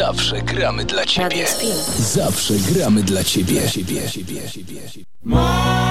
Zawsze gramy dla ciebie. Zawsze gramy dla ciebie. ciebie, ciebie, ciebie, ciebie.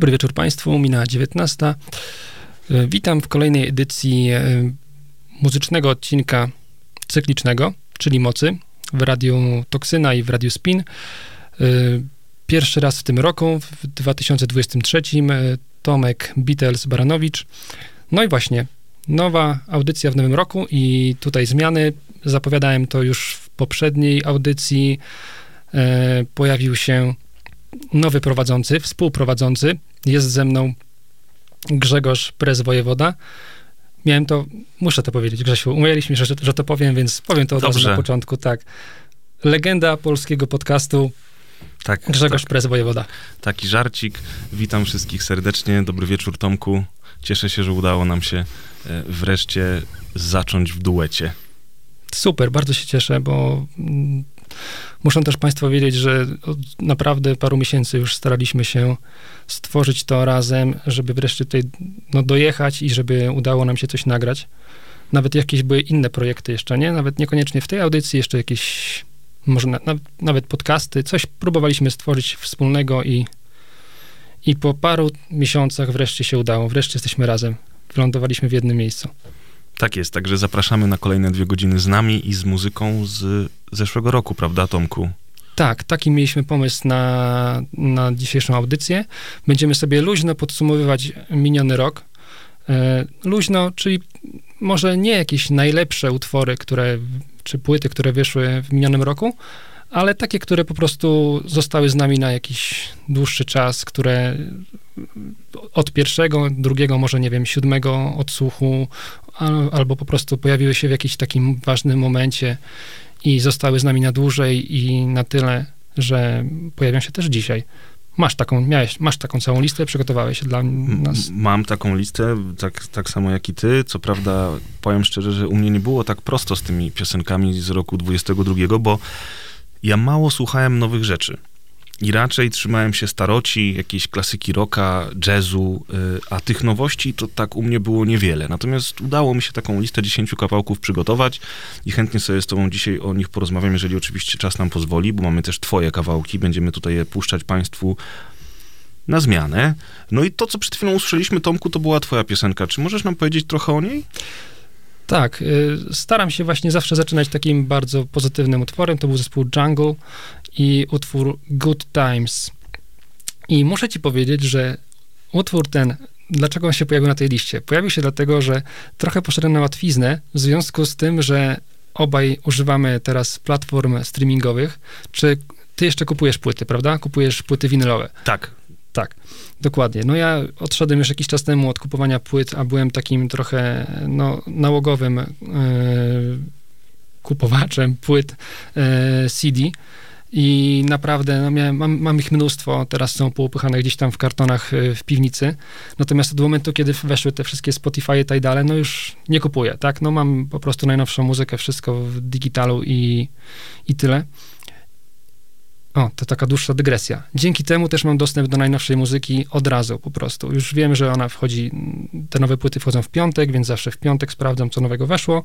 Dobry wieczór Państwu, mina 19. E, Witam w kolejnej edycji e, muzycznego odcinka cyklicznego, czyli Mocy, w Radiu Toksyna i w Radiu Spin. E, Pierwszy raz w tym roku, w 2023, e, Tomek Beatles Baranowicz. No i właśnie, nowa audycja w nowym roku i tutaj zmiany. Zapowiadałem to już w poprzedniej audycji. Pojawił się nowy prowadzący, współprowadzący. Jest ze mną Grzegorz Prez Wojewoda. Miałem to, muszę to powiedzieć, Grzesiu, umawialiśmy się, że, że to powiem, więc powiem to od razu Dobrze. na początku, tak. Legenda polskiego podcastu Tak, Grzegorz tak, Prez Wojewoda. taki żarcik. Witam wszystkich serdecznie. Dobry wieczór, Tomku. Cieszę się, że udało nam się e, wreszcie zacząć w duecie. Super, bardzo się cieszę, bo mm, muszą też Państwo wiedzieć, że od naprawdę paru miesięcy już staraliśmy się stworzyć to razem, żeby wreszcie tutaj no, dojechać i żeby udało nam się coś nagrać. Nawet jakieś były inne projekty jeszcze, nie? Nawet niekoniecznie w tej audycji, jeszcze jakieś, może na, na, nawet podcasty, coś próbowaliśmy stworzyć wspólnego i, i po paru miesiącach wreszcie się udało. Wreszcie jesteśmy razem. Wylądowaliśmy w jednym miejscu. Tak jest, także zapraszamy na kolejne dwie godziny z nami i z muzyką z zeszłego roku, prawda, Tomku? Tak, taki mieliśmy pomysł na, na dzisiejszą audycję. Będziemy sobie luźno podsumowywać miniony rok. E, luźno, czyli może nie jakieś najlepsze utwory, które, czy płyty, które wyszły w minionym roku, ale takie, które po prostu zostały z nami na jakiś dłuższy czas, które od pierwszego, drugiego, może nie wiem, siódmego odsłuchu, al, albo po prostu pojawiły się w jakimś takim ważnym momencie i zostały z nami na dłużej i na tyle że pojawią się też dzisiaj. Masz taką, miałeś, masz taką całą listę, przygotowałeś się dla nas. Mam taką listę, tak, tak samo jak i ty. Co prawda, powiem szczerze, że u mnie nie było tak prosto z tymi piosenkami z roku 22, bo ja mało słuchałem nowych rzeczy. I raczej trzymałem się staroci, jakiejś klasyki rocka, jazzu, y, a tych nowości to tak u mnie było niewiele. Natomiast udało mi się taką listę 10 kawałków przygotować i chętnie sobie z tobą dzisiaj o nich porozmawiam, jeżeli oczywiście czas nam pozwoli, bo mamy też twoje kawałki, będziemy tutaj je puszczać państwu na zmianę. No i to, co przed chwilą usłyszeliśmy, Tomku, to była twoja piosenka. Czy możesz nam powiedzieć trochę o niej? Tak, y, staram się właśnie zawsze zaczynać takim bardzo pozytywnym utworem. To był zespół Jungle i utwór Good Times. I muszę ci powiedzieć, że utwór ten, dlaczego on się pojawił na tej liście? Pojawił się dlatego, że trochę poszedłem na łatwiznę w związku z tym, że obaj używamy teraz platform streamingowych. Czy ty jeszcze kupujesz płyty, prawda? Kupujesz płyty winylowe. Tak. Tak, dokładnie. No ja odszedłem już jakiś czas temu od kupowania płyt, a byłem takim trochę no, nałogowym e, kupowaczem płyt e, CD i naprawdę no miałem, mam, mam ich mnóstwo, teraz są poupychane gdzieś tam w kartonach e, w piwnicy, natomiast od momentu, kiedy weszły te wszystkie Spotify i tak dalej, no już nie kupuję, tak? No mam po prostu najnowszą muzykę, wszystko w digitalu i, i tyle. O, to taka dłuższa dygresja. Dzięki temu też mam dostęp do najnowszej muzyki od razu po prostu. Już wiem, że ona wchodzi, te nowe płyty wchodzą w piątek, więc zawsze w piątek sprawdzam, co nowego weszło.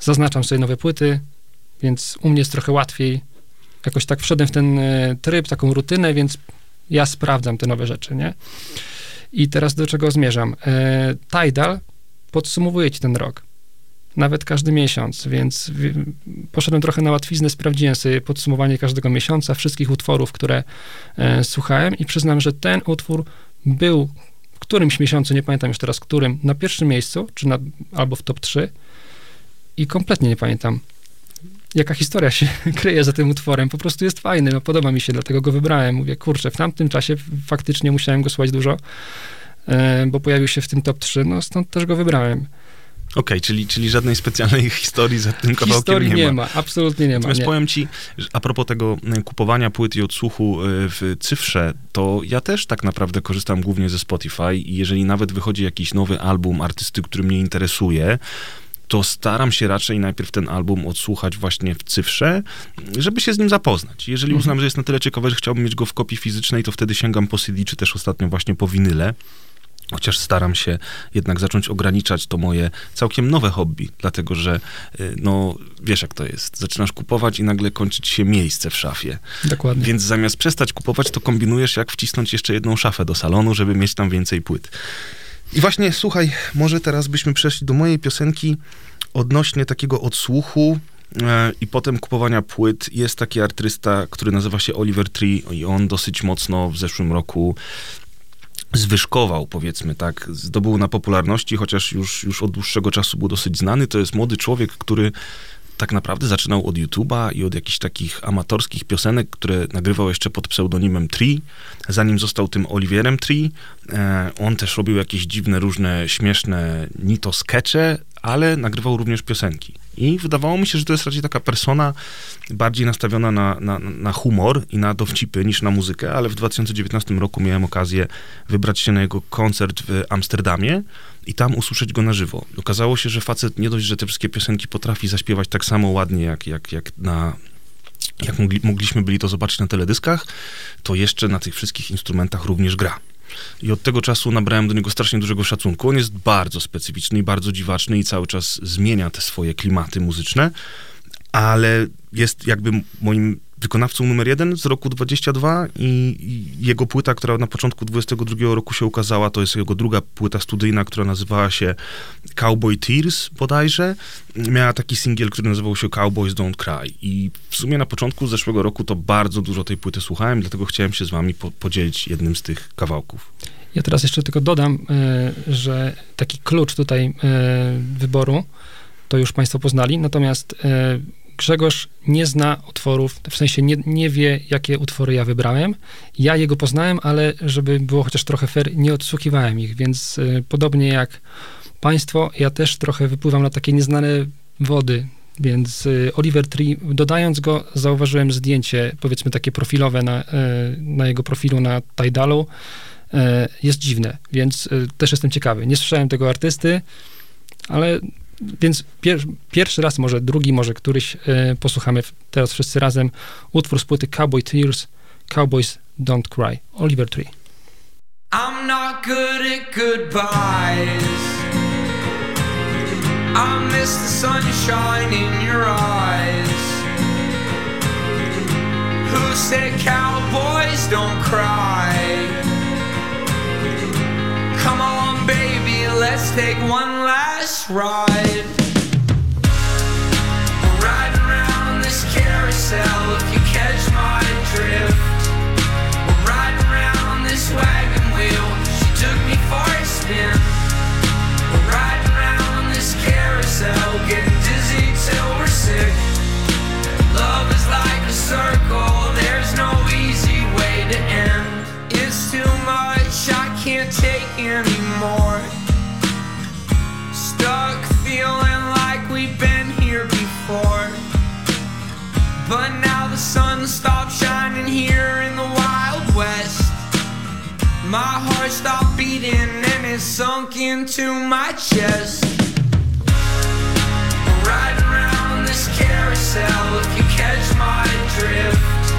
Zaznaczam sobie nowe płyty, więc u mnie jest trochę łatwiej. Jakoś tak wszedłem w ten e, tryb, taką rutynę, więc ja sprawdzam te nowe rzeczy, nie? I teraz do czego zmierzam? E, Tidal podsumowuje ci ten rok. Nawet każdy miesiąc, więc poszedłem trochę na łatwiznę, sprawdziłem sobie podsumowanie każdego miesiąca, wszystkich utworów, które e, słuchałem i przyznam, że ten utwór był w którymś miesiącu, nie pamiętam już teraz którym, na pierwszym miejscu, czy na, albo w top 3 i kompletnie nie pamiętam, jaka historia się kryje za tym utworem. Po prostu jest fajny, no, podoba mi się, dlatego go wybrałem. Mówię, kurczę, w tamtym czasie faktycznie musiałem go słuchać dużo, e, bo pojawił się w tym top 3, no stąd też go wybrałem. Okej, czyli, czyli żadnej specjalnej historii za tym kawałkiem Historii nie, nie ma. ma, absolutnie nie ma. Natomiast Nie. powiem ci, a propos tego y, kupowania płyt i odsłuchu y, w cyfrze, to ja też tak naprawdę korzystam głównie ze Spotify i jeżeli nawet wychodzi jakiś nowy album artysty, który mnie interesuje, to staram się raczej najpierw ten album odsłuchać właśnie w cyfrze, żeby się z nim zapoznać. Jeżeli Mhm. uznam, że jest na tyle ciekawy, że chciałbym mieć go w kopii fizycznej, to wtedy sięgam po CD, czy też ostatnio właśnie po winyle. Chociaż staram się jednak zacząć ograniczać to moje całkiem nowe hobby, dlatego że, y, no, wiesz jak to jest. Zaczynasz kupować i nagle kończyć się miejsce w szafie. Dokładnie. Więc zamiast przestać kupować, to kombinujesz, jak wcisnąć jeszcze jedną szafę do salonu, żeby mieć tam więcej płyt. I właśnie, słuchaj, może teraz byśmy przeszli do mojej piosenki odnośnie takiego odsłuchu e, i potem kupowania płyt. Jest taki artysta, który nazywa się Oliver Tree i on dosyć mocno w zeszłym roku zwyżkował, powiedzmy tak, zdobył na popularności, chociaż już, już od dłuższego czasu był dosyć znany. To jest młody człowiek, który tak naprawdę zaczynał od YouTube'a i od jakichś takich amatorskich piosenek, które nagrywał jeszcze pod pseudonimem Tree, zanim został tym Oliwierem Tree. E, on też robił jakieś dziwne, różne, śmieszne ni to skecze, ale nagrywał również piosenki. I wydawało mi się, że to jest raczej taka persona bardziej nastawiona na, na, na humor i na dowcipy niż na muzykę, ale w 2019 roku miałem okazję wybrać się na jego koncert w Amsterdamie i tam usłyszeć go na żywo. Okazało się, że facet nie dość, że te wszystkie piosenki potrafi zaśpiewać tak samo ładnie, jak, jak, jak na jak mogli, mogliśmy byli to zobaczyć na teledyskach, to jeszcze na tych wszystkich instrumentach również gra. I od tego czasu nabrałem do niego strasznie dużego szacunku. On jest bardzo specyficzny i bardzo dziwaczny i cały czas zmienia te swoje klimaty muzyczne, ale jest jakby moim wykonawcą numer jeden z roku 22 i, i jego płyta, która na początku 22 roku się ukazała, to jest jego druga płyta studyjna, która nazywała się Cowboy Tears bodajże. Miała taki singiel, który nazywał się Cowboys Don't Cry i w sumie na początku zeszłego roku to bardzo dużo tej płyty słuchałem, dlatego chciałem się z wami po, podzielić jednym z tych kawałków. Ja teraz jeszcze tylko dodam, e, że taki klucz tutaj e, wyboru to już Państwo poznali, natomiast e, Grzegorz nie zna utworów, w sensie nie, nie wie, jakie utwory ja wybrałem. Ja jego poznałem, ale żeby było chociaż trochę fair, nie odsłuchiwałem ich, więc e, podobnie jak Państwo, ja też trochę wypływam na takie nieznane wody, Więc y, Oliver Tree, dodając go, zauważyłem zdjęcie, powiedzmy takie profilowe na, y, na jego profilu na Tidalu. Y, Jest dziwne, więc y, też jestem ciekawy. Nie słyszałem tego artysty, ale więc pier, pierwszy raz, może drugi, może któryś y, posłuchamy teraz wszyscy razem utwór z płyty Cowboy Tears, Cowboys Don't Cry, Oliver Tree. I'm not good at goodbyes. I miss the sunshine in your eyes. Who said cowboys don't cry? Come on, let's take one last ride. We're riding around this carousel if you catch my drift. We're riding around this wagon wheel. She took me for a spin. We're riding around this carousel, getting dizzy till we're sick. Love is like a circle, there's no easy way to end. It's too much, I can't take anymore. But now the sun stopped shining here in the Wild West. My heart stopped beating and it sunk into my chest. We're riding around this carousel, if you catch my drift.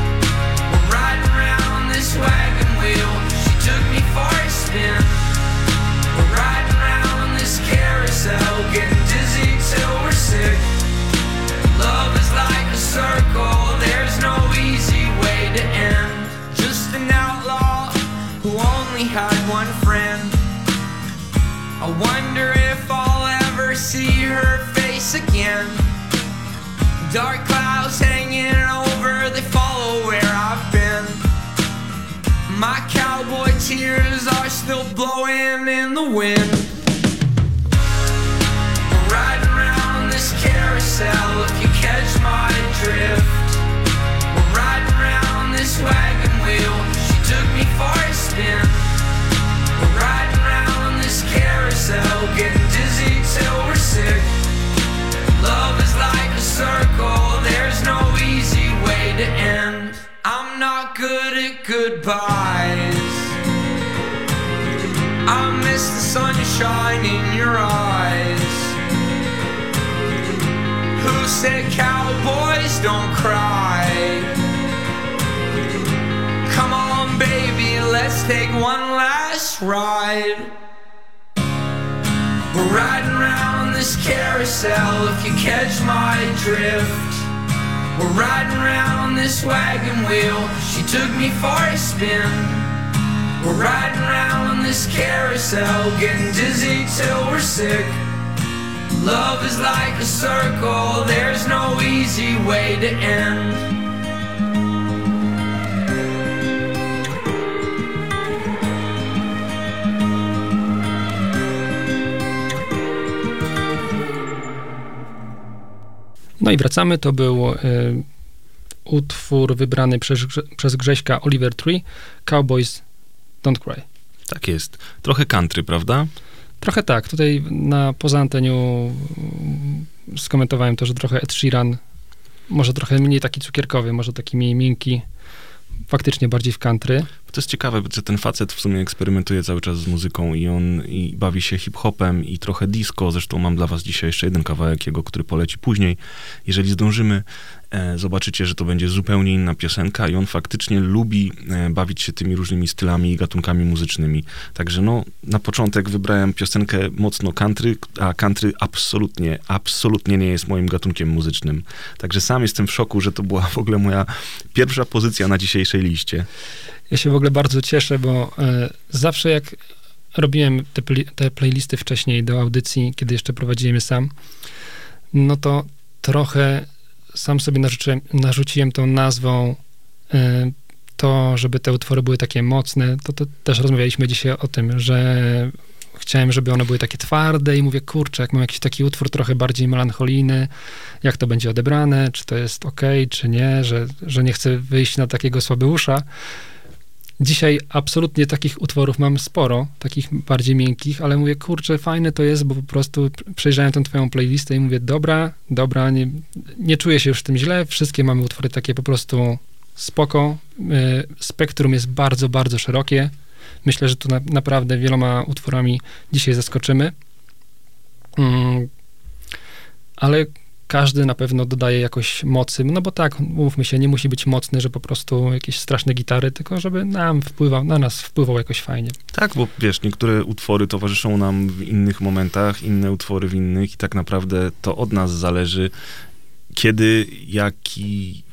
We're riding around this wagon wheel. She took me for a spin. We're riding this carousel, getting dizzy till we're sick. Love is like a circle, I wonder if I'll ever see her face again. Dark clouds hanging over, they follow where I've been. My cowboy tears are still blowing in the wind. Riding around this carousel, if you catch my drift. We're riding around this wagon wheel. She took me for a spin. Circle, there's no easy way to end. I'm not good at goodbyes. I miss the sunshine in your eyes. Who said cowboys don't cry? Come on, baby, let's take one last ride. We're riding around this carousel if you catch my drift. We're riding around this wagon wheel. She took me for a spin. We're riding around this carousel, getting dizzy till we're sick. Love is like a circle, there's no easy way to end. No i wracamy, to był y, utwór wybrany przez, przez Grześka Oliver Tree, Cowboys Don't Cry. Tak jest. Trochę country, prawda? Trochę tak, tutaj na poza anteniu mm, skomentowałem to, że trochę Ed Sheeran, może trochę mniej taki cukierkowy, może taki mniej miękki, faktycznie bardziej w country. To jest ciekawe, że ten facet w sumie eksperymentuje cały czas z muzyką i on i bawi się hip-hopem i trochę disco. Zresztą mam dla was dzisiaj jeszcze jeden kawałek jego, który poleci później. Jeżeli zdążymy, e, zobaczycie, że to będzie zupełnie inna piosenka i on faktycznie lubi e, bawić się tymi różnymi stylami i gatunkami muzycznymi. Także no, na początek wybrałem piosenkę mocno country, a country absolutnie, absolutnie nie jest moim gatunkiem muzycznym. Także sam jestem w szoku, że to była w ogóle moja pierwsza pozycja na dzisiejszej liście. Ja się w ogóle bardzo cieszę, bo e, zawsze jak robiłem te, te playlisty wcześniej do audycji, kiedy jeszcze prowadziłem je sam, no to trochę sam sobie narzuciłem, narzuciłem tą nazwą e, to, żeby te utwory były takie mocne, to, to też rozmawialiśmy dzisiaj o tym, że chciałem, żeby one były takie twarde i mówię, kurczę, jak mam jakiś taki utwór trochę bardziej melancholijny, jak to będzie odebrane, czy to jest ok, czy nie, że, że nie chcę wyjść na takiego słabeusza. Dzisiaj absolutnie takich utworów mam sporo, takich bardziej miękkich, ale mówię, kurczę, fajne to jest, bo po prostu przejrzałem tę twoją playlistę i mówię, dobra, dobra, nie, nie czuję się już w tym źle, wszystkie mamy utwory takie po prostu spoko. Y, Spektrum jest bardzo, bardzo szerokie. Myślę, że tu na, naprawdę wieloma utworami dzisiaj zaskoczymy. Mm, ale każdy na pewno dodaje jakoś mocy, no bo tak, mówmy się, nie musi być mocny, że po prostu jakieś straszne gitary, tylko żeby nam wpływał, na nas wpływał jakoś fajnie. Tak, bo wiesz, niektóre utwory towarzyszą nam w innych momentach, inne utwory w innych i tak naprawdę to od nas zależy, kiedy, jaki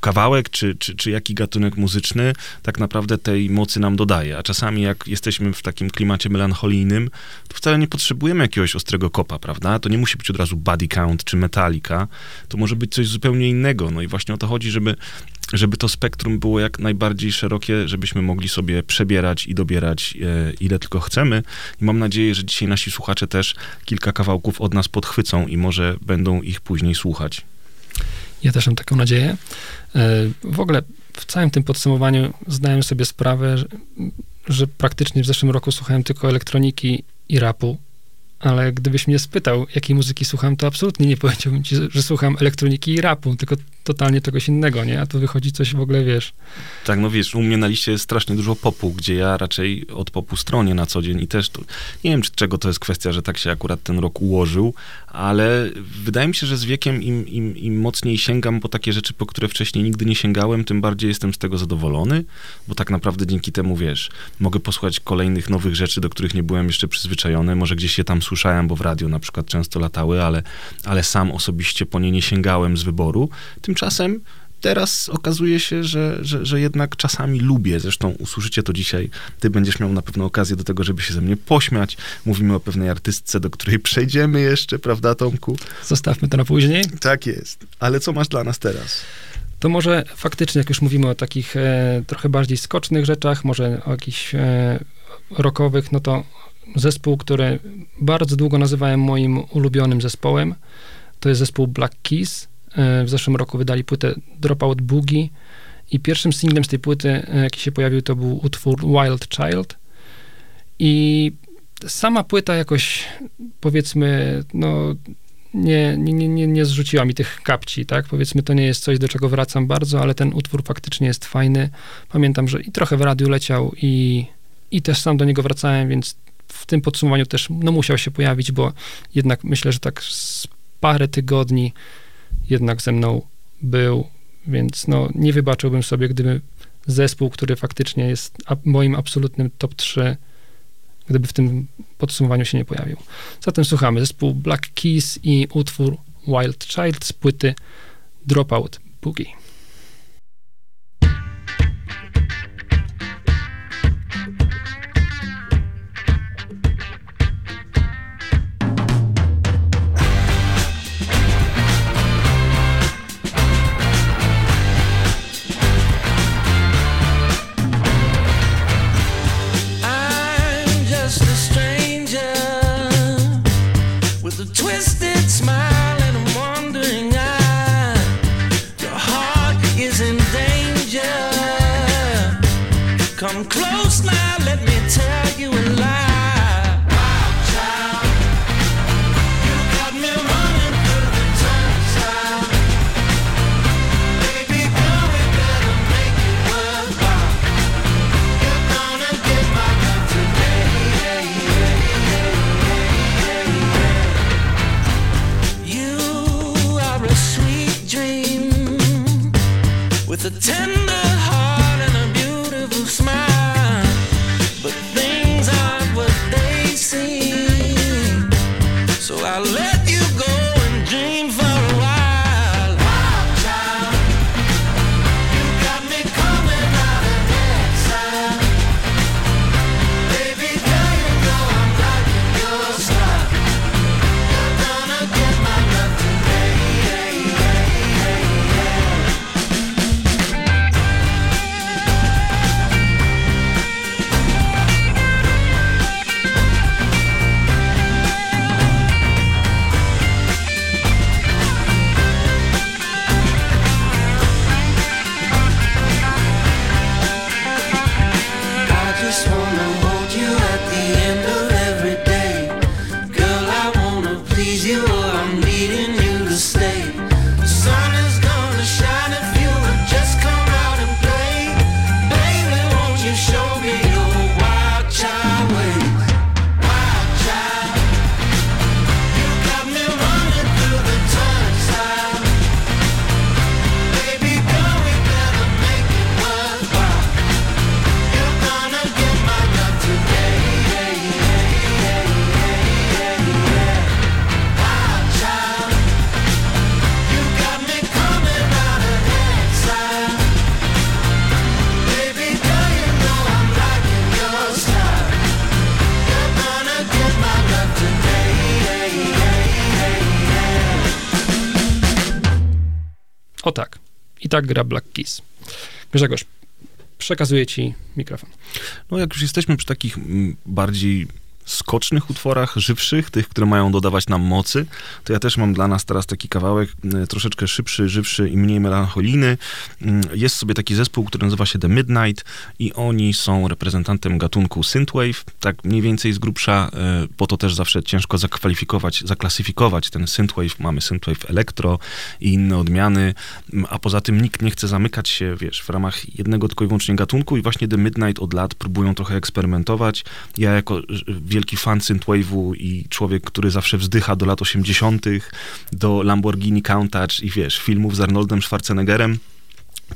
kawałek, czy, czy, czy jaki gatunek muzyczny tak naprawdę tej mocy nam dodaje. A czasami jak jesteśmy w takim klimacie melancholijnym, to wcale nie potrzebujemy jakiegoś ostrego kopa, prawda? To nie musi być od razu Body Count czy Metallica, to może być coś zupełnie innego. No i właśnie o to chodzi, żeby żeby to spektrum było jak najbardziej szerokie, żebyśmy mogli sobie przebierać i dobierać e, ile tylko chcemy. I mam nadzieję, że dzisiaj nasi słuchacze też kilka kawałków od nas podchwycą i może będą ich później słuchać. Ja też mam taką nadzieję. E, W ogóle w całym tym podsumowaniu zdałem sobie sprawę, że, że praktycznie w zeszłym roku słuchałem tylko elektroniki i rapu, ale gdybyś mnie spytał, jakiej muzyki słucham, to absolutnie nie powiedziałbym ci, że słucham elektroniki i rapu, tylko totalnie czegoś innego, nie? A tu wychodzi coś w ogóle, wiesz, Tak, no wiesz, u mnie na liście jest strasznie dużo popu, gdzie ja raczej od popu stronię na co dzień i też tu, nie wiem, czy, czego to jest kwestia, że tak się akurat ten rok ułożył, ale wydaje mi się, że z wiekiem im, im, im mocniej sięgam po takie rzeczy, po które wcześniej nigdy nie sięgałem, tym bardziej jestem z tego zadowolony, bo tak naprawdę dzięki temu, wiesz, mogę posłuchać kolejnych nowych rzeczy, do których nie byłem jeszcze przyzwyczajony, może gdzieś je tam słyszałem, bo w radio na przykład często latały, ale, ale sam osobiście po nie nie sięgałem z wyboru. Tymczasem teraz okazuje się, że, że, że jednak czasami lubię. Zresztą usłyszycie to dzisiaj. Ty będziesz miał na pewno okazję do tego, żeby się ze mnie pośmiać. Mówimy o pewnej artystce, do której przejdziemy jeszcze, prawda, Tomku? zostawmy to na później. Tak jest. Ale co masz dla nas teraz? To może faktycznie, jak już mówimy o takich e, trochę bardziej skocznych rzeczach, może o jakichś e, rockowych, no to zespół, który bardzo długo nazywałem moim ulubionym zespołem, to jest zespół Black Keys. E, w zeszłym roku wydali płytę Dropout Boogie i pierwszym singlem z tej płyty, e, jaki się pojawił, to był utwór Wild Child. I sama płyta jakoś, powiedzmy, no nie, nie, nie, nie, zrzuciła mi tych kapci, tak? Powiedzmy, to nie jest coś, do czego wracam bardzo, ale ten utwór faktycznie jest fajny. Pamiętam, że i trochę w radiu leciał i, i też sam do niego wracałem, więc w tym podsumowaniu też no, musiał się pojawić, bo jednak myślę, że tak z parę tygodni jednak ze mną był, więc no nie wybaczyłbym sobie, gdyby zespół, który faktycznie jest moim absolutnym top 3, gdyby w tym podsumowaniu się nie pojawił. Zatem słuchamy zespół Black Keys i utwór Wild Child z płyty Dropout Boogie. Ten tak gra Black Keys. Grzegorz, przekazuję ci mikrofon. No jak już jesteśmy przy takich mm, bardziej skocznych utworach, żywszych, tych, które mają dodawać nam mocy, to ja też mam dla nas teraz taki kawałek mm, troszeczkę szybszy, żywszy i mniej melancholijny. Mm, Jest sobie taki zespół, który nazywa się The Midnight i oni są reprezentantem gatunku synthwave, tak mniej więcej z grubsza, e, bo to też zawsze ciężko zakwalifikować, zaklasyfikować ten synthwave. Mamy synthwave elektro i inne odmiany, a poza tym nikt nie chce zamykać się, wiesz, w ramach jednego tylko i wyłącznie gatunku i właśnie The Midnight od lat próbują trochę eksperymentować. Ja jako wielki fan synthwave'u i człowiek, który zawsze wzdycha do lat 80., do Lamborghini Countach i wiesz, filmów z Arnoldem Schwarzeneggerem,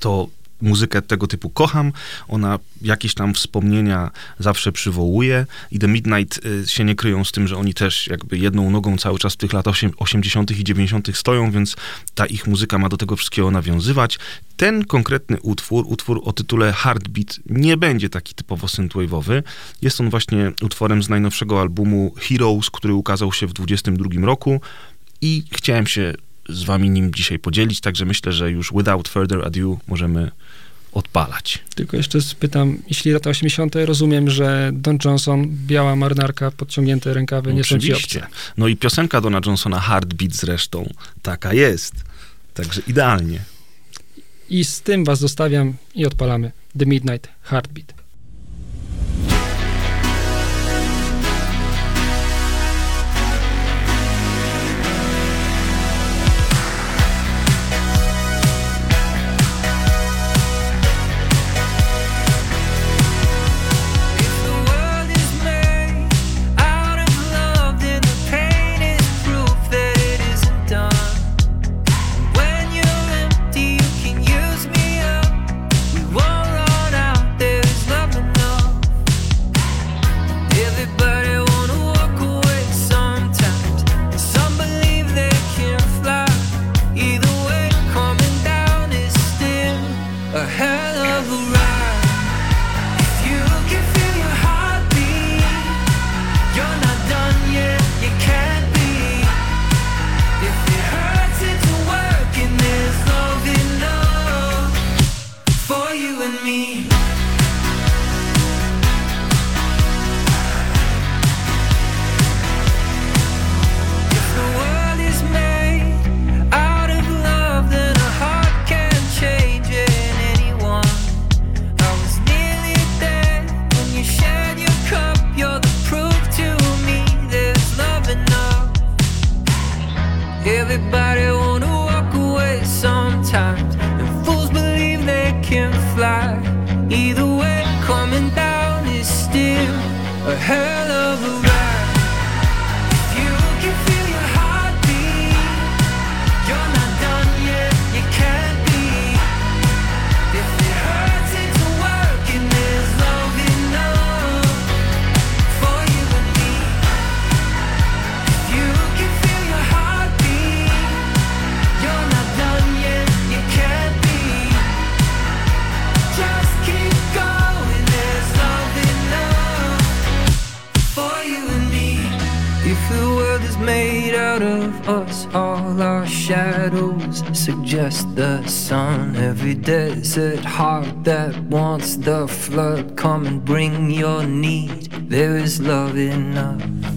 to muzykę tego typu kocham. Ona jakieś tam wspomnienia zawsze przywołuje i The Midnight y, się nie kryją z tym, że oni też jakby jedną nogą cały czas w tych latach osiem- 80. i 90. stoją, więc ta ich muzyka ma do tego wszystkiego nawiązywać. Ten konkretny utwór, utwór o tytule Heartbeat, nie będzie taki typowo synthwave'owy. Jest on właśnie utworem z najnowszego albumu Heroes, który ukazał się w 22 roku i chciałem się z wami nim dzisiaj podzielić, także myślę, że już without further ado możemy odpalać. Tylko jeszcze spytam, jeśli lata 80. rozumiem, że Don Johnson, biała marynarka, podciągnięte rękawy, nie są ci obce. No i piosenka Dona Johnsona, Heartbeat zresztą, taka jest. Także idealnie. I z tym was zostawiam i odpalamy The Midnight Heartbeat. Shadows suggest the sun. Every desert heart that wants the flood, come and bring your need. There is love enough.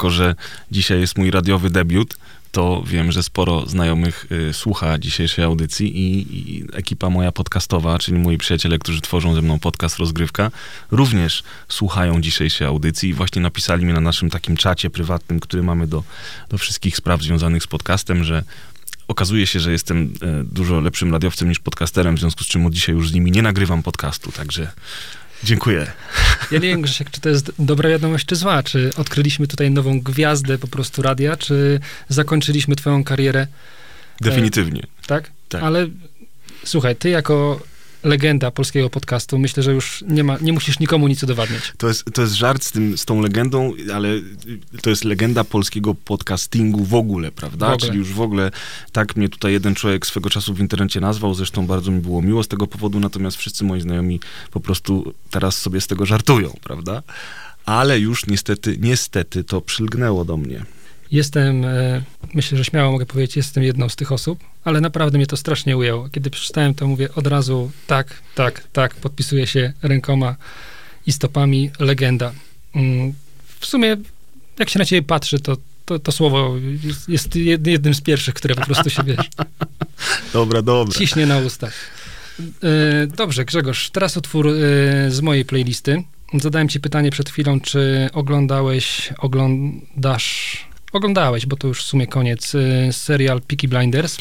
Jako, że dzisiaj jest mój radiowy debiut, to wiem, że sporo znajomych y, słucha dzisiejszej audycji i, i ekipa moja podcastowa, czyli moi przyjaciele, którzy tworzą ze mną podcast Rozgrywka, również słuchają dzisiejszej audycji i właśnie napisali mi na naszym takim czacie prywatnym, który mamy do, do wszystkich spraw związanych z podcastem, że okazuje się, że jestem e, dużo lepszym radiowcem niż podcasterem, w związku z czym od dzisiaj już z nimi nie nagrywam podcastu, także dziękuję. Ja nie wiem, Grzesiek, czy to jest dobra wiadomość, czy zła. Czy odkryliśmy tutaj nową gwiazdę po prostu radia, czy zakończyliśmy twoją karierę, Definitywnie. tak? Tak. Ale słuchaj, ty jako legenda polskiego podcastu, myślę, że już nie, ma, nie musisz nikomu nic udowadniać. To jest, to jest żart z, tym, z tą legendą, ale to jest legenda polskiego podcastingu w ogóle, prawda? W ogóle. Czyli już w ogóle tak mnie tutaj jeden człowiek swego czasu w internecie nazwał, zresztą bardzo mi było miło z tego powodu, natomiast wszyscy moi znajomi po prostu teraz sobie z tego żartują, prawda? Ale już niestety, niestety to przylgnęło do mnie. Jestem, e, myślę, że śmiało mogę powiedzieć, jestem jedną z tych osób, ale naprawdę mnie to strasznie ujęło. Kiedy przeczytałem to, mówię od razu tak, tak, tak, podpisuję się rękoma i stopami, legenda. Mm, W sumie, jak się na ciebie patrzy, to, to, to słowo jest, jest jed- jednym z pierwszych, które po prostu się, wiesz, Dobra, dobra. ciśnie na ustach. E, Dobrze, Grzegorz, teraz utwór e, z mojej playlisty. Zadałem ci pytanie przed chwilą, czy oglądałeś, oglądasz, oglądałeś, bo to już w sumie koniec, e, serial Peaky Blinders.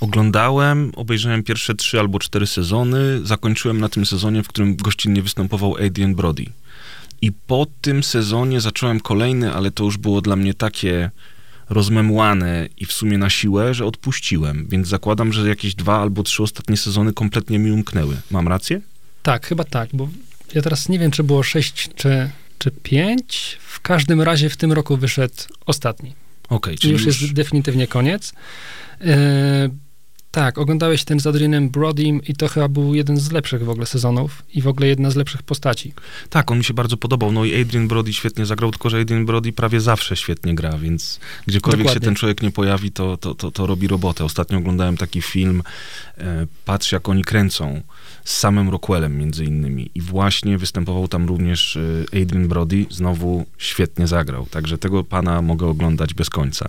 Oglądałem, obejrzałem pierwsze trzy albo cztery sezony, zakończyłem na tym sezonie, w którym gościnnie występował Adrian Brody. I po tym sezonie zacząłem kolejny, ale to już było dla mnie takie rozmemłane i w sumie na siłę, że odpuściłem. Więc zakładam, że jakieś dwa albo trzy ostatnie sezony kompletnie mi umknęły. Mam rację? Tak, chyba tak, bo ja teraz nie wiem, czy było sześć, czy, czy pięć. W każdym razie w tym roku wyszedł ostatni. Okej, Czyli czyli już jest definitywnie koniec. E, tak, oglądałeś ten z Adrianem Brodym i to chyba był jeden z lepszych w ogóle sezonów i w ogóle jedna z lepszych postaci. Tak, on mi się bardzo podobał. No i Adrian Brody świetnie zagrał, tylko że Adrian Brody prawie zawsze świetnie gra, więc gdziekolwiek Dokładnie. się ten człowiek nie pojawi, to, to, to, to robi robotę. Ostatnio oglądałem taki film, e, Patrz jak oni kręcą, z samym Rockwellem między innymi. I właśnie występował tam również e, Adrian Brody, znowu świetnie zagrał. Także tego pana mogę oglądać bez końca.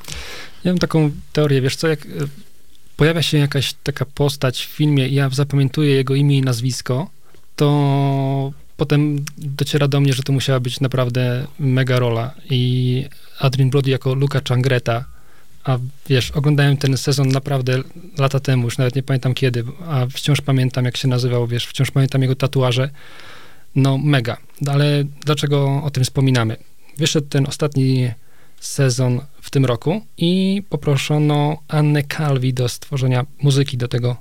Ja mam taką teorię, wiesz co, jak e, pojawia się jakaś taka postać w filmie i ja zapamiętuję jego imię i nazwisko, to potem dociera do mnie, że to musiała być naprawdę mega rola. I Adrian Brody jako Luca Changreta, a wiesz, oglądałem ten sezon naprawdę lata temu, już nawet nie pamiętam kiedy, a wciąż pamiętam, jak się nazywał, wiesz, wciąż pamiętam jego tatuaże. No, mega. Ale dlaczego o tym wspominamy? Wyszedł ten ostatni sezon w tym roku i poproszono Annę Calvi do stworzenia muzyki do tego